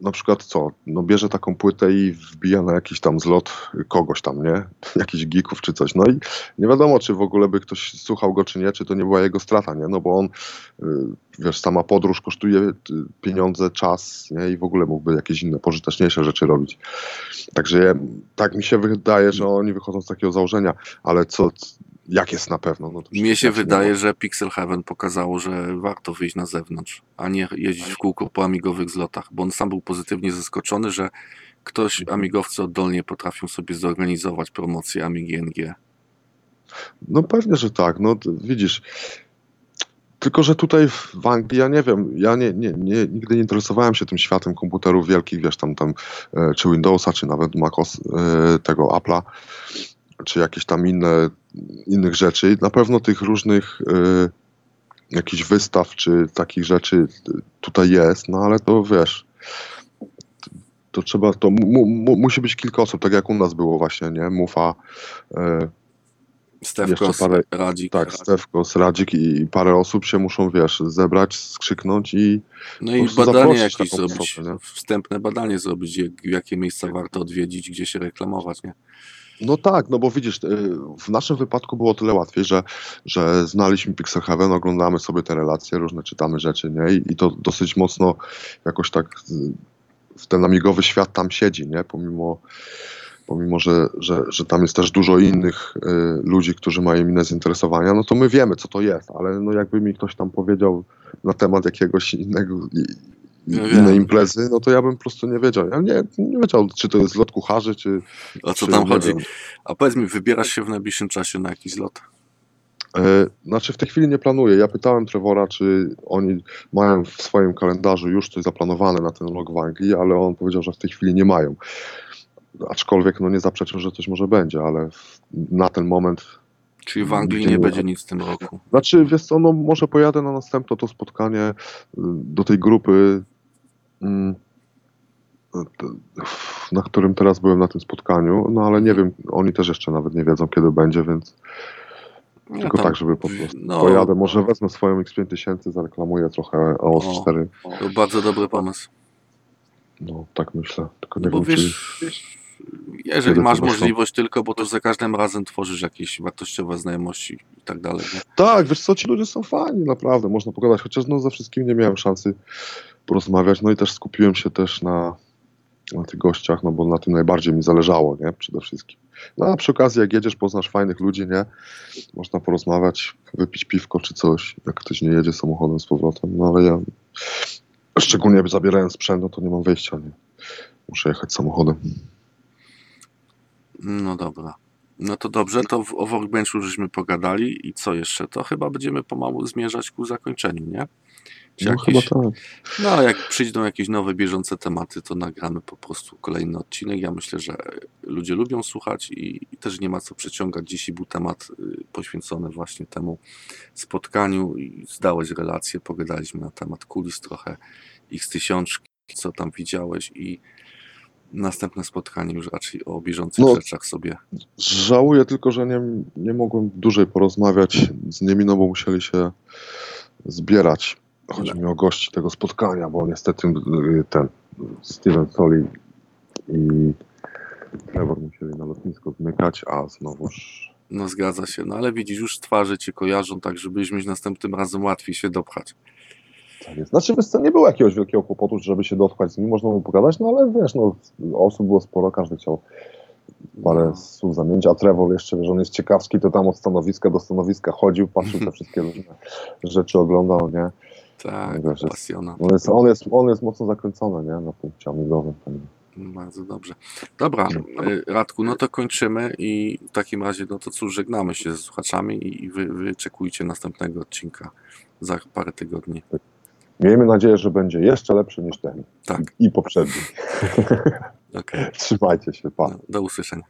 na przykład co, no bierze taką płytę i wbija na jakiś tam zlot kogoś tam, nie? Jakichś geeków czy coś. No i nie wiadomo, czy w ogóle by ktoś słuchał go, czy nie, czy to nie była jego strata, nie? No bo on, y, wiesz, sama podróż kosztuje y, pieniądze, czas, nie? I w ogóle mógłby jakieś inne, pożyteczniejsze rzeczy robić. Także tak mi się wydaje, że oni wychodzą z takiego założenia, ale co, jak jest na pewno? No Mnie się nie wydaje, ma. że Pixel Heaven pokazało, że warto wyjść na zewnątrz, a nie jeździć w kółko po amigowych zlotach, bo on sam był pozytywnie zaskoczony, że ktoś, Mhm. amigowcy oddolnie potrafią sobie zorganizować promocję Amigi NG. No pewnie, że tak. No widzisz. Tylko, że tutaj w w Anglii, ja nie wiem, ja nie, nie, nie, nigdy nie interesowałem się tym światem komputerów wielkich, wiesz, tam, tam e, czy Windowsa, czy nawet MacOS, e, tego Apple'a. czy jakieś tam inne, innych rzeczy. Na pewno tych różnych y, jakichś wystaw, czy takich rzeczy tutaj jest, no ale to wiesz, to trzeba, to mu, mu, musi być kilka osób, tak jak u nas było właśnie, nie? Mufa, y, Stefko, Jeszcze parę- Radzik. tak, Stefko, Radzik i parę osób się muszą, wiesz, zebrać, skrzyknąć i No i badanie jakieś zrobić, osobę, wstępne badanie zrobić, jak, jakie miejsca warto odwiedzić, gdzie się reklamować, nie? No tak, no bo widzisz, y, w naszym wypadku było tyle łatwiej, że, że znaliśmy Pixel Heaven, oglądamy sobie te relacje, różne czytamy rzeczy, nie? I, i to dosyć mocno jakoś tak y, w ten amigowy świat tam siedzi, nie? Pomimo, pomimo że, że, że tam jest też dużo innych y, ludzi, którzy mają inne zainteresowania, no to my wiemy, co to jest, ale no jakby mi ktoś tam powiedział na temat jakiegoś innego, i, Ja innej wiem. imprezy, no to ja bym po prostu nie wiedział. Ja nie, nie wiedział, czy to jest lot kucharzy, czy, O co czy tam chodzi? wiem. A powiedz mi, wybierasz się w najbliższym czasie na jakiś lot? E, Znaczy w tej chwili nie planuję. Ja pytałem Trevora, czy oni mają w swoim kalendarzu już coś zaplanowane na ten rok w Anglii, ale on powiedział, że w tej chwili nie mają. Aczkolwiek no nie zaprzeczył, że coś może będzie, ale na ten moment. Czyli w Anglii nie nie będzie nic w tym roku. Znaczy, wiesz co, no może pojadę na następne to spotkanie y, do tej grupy, na którym teraz byłem na tym spotkaniu, no ale nie wiem, oni też jeszcze nawet nie wiedzą, kiedy będzie, więc No tylko tam- tak, żeby po prostu no, pojadę. Może wezmę swoją X5000, zareklamuję trochę OS 4. To bardzo dobry pomysł. No, tak myślę. Tylko nie No bo wiem, czy... wiesz, jeżeli masz możliwość tylko, bo to za każdym razem tworzysz jakieś wartościowe znajomości i tak dalej. Nie? Tak, wiesz co, ci ludzie są fajni, naprawdę, można pogadać, chociaż no ze wszystkim nie miałem szansy porozmawiać, no i też skupiłem się też na, na tych gościach, no bo na tym najbardziej mi zależało, nie, przede wszystkim. No a przy okazji, jak jedziesz, poznasz fajnych ludzi, nie, można porozmawiać, wypić piwko czy coś, jak ktoś nie jedzie samochodem z powrotem, no ale ja, szczególnie zabierając sprzęt, no to nie mam wyjścia, nie, muszę jechać samochodem. No dobra. No to dobrze, to w, o Workbenchu żeśmy pogadali i co jeszcze? To chyba będziemy pomału zmierzać ku zakończeniu, nie? Czy No jakieś, chyba tak. no jak przyjdą jakieś nowe, bieżące tematy, to nagramy po prostu kolejny odcinek. Ja myślę, że ludzie lubią słuchać i, i też nie ma co przeciągać. Dzisiaj był temat y, poświęcony właśnie temu spotkaniu i zdałeś relację, pogadaliśmy na temat kulis trochę, X1000, co tam widziałeś i następne spotkanie już raczej o bieżących No. rzeczach sobie Żałuję tylko, że nie, nie mogłem dłużej porozmawiać z nimi, no bo musieli się zbierać. Chodzi mi o gości tego spotkania, bo niestety y, ten Steven Soli i Trevor musieli na lotnisko zmykać, a znowuż No zgadza się, no ale widzisz, już twarze cię kojarzą, tak żebyś następnym razem łatwiej się dopchać. tak jest. Znaczy, wiesz nie było jakiegoś wielkiego kłopotu, żeby się dotrwać z nimi, można było pogadać, no ale wiesz, no osób było sporo, każdy chciał parę No. słów zamienić, a Trevor jeszcze, że on jest ciekawski, to tam od stanowiska do stanowiska chodził, patrzył te wszystkie różne rzeczy, oglądał, nie? Tak, Wiesz, jest- pasjona. On jest, on jest, on jest mocno zakręcony, nie? Na punkcie amigowym. pewnie. Bardzo dobrze. Dobra, y, Radku, no to kończymy i w takim razie, no to cóż, żegnamy się z słuchaczami i wy, wyczekujcie następnego odcinka za parę tygodni. Miejmy nadzieję, że będzie jeszcze lepszy niż ten Tak, i poprzedni. okej. Trzymajcie się, pa. No, do usłyszenia.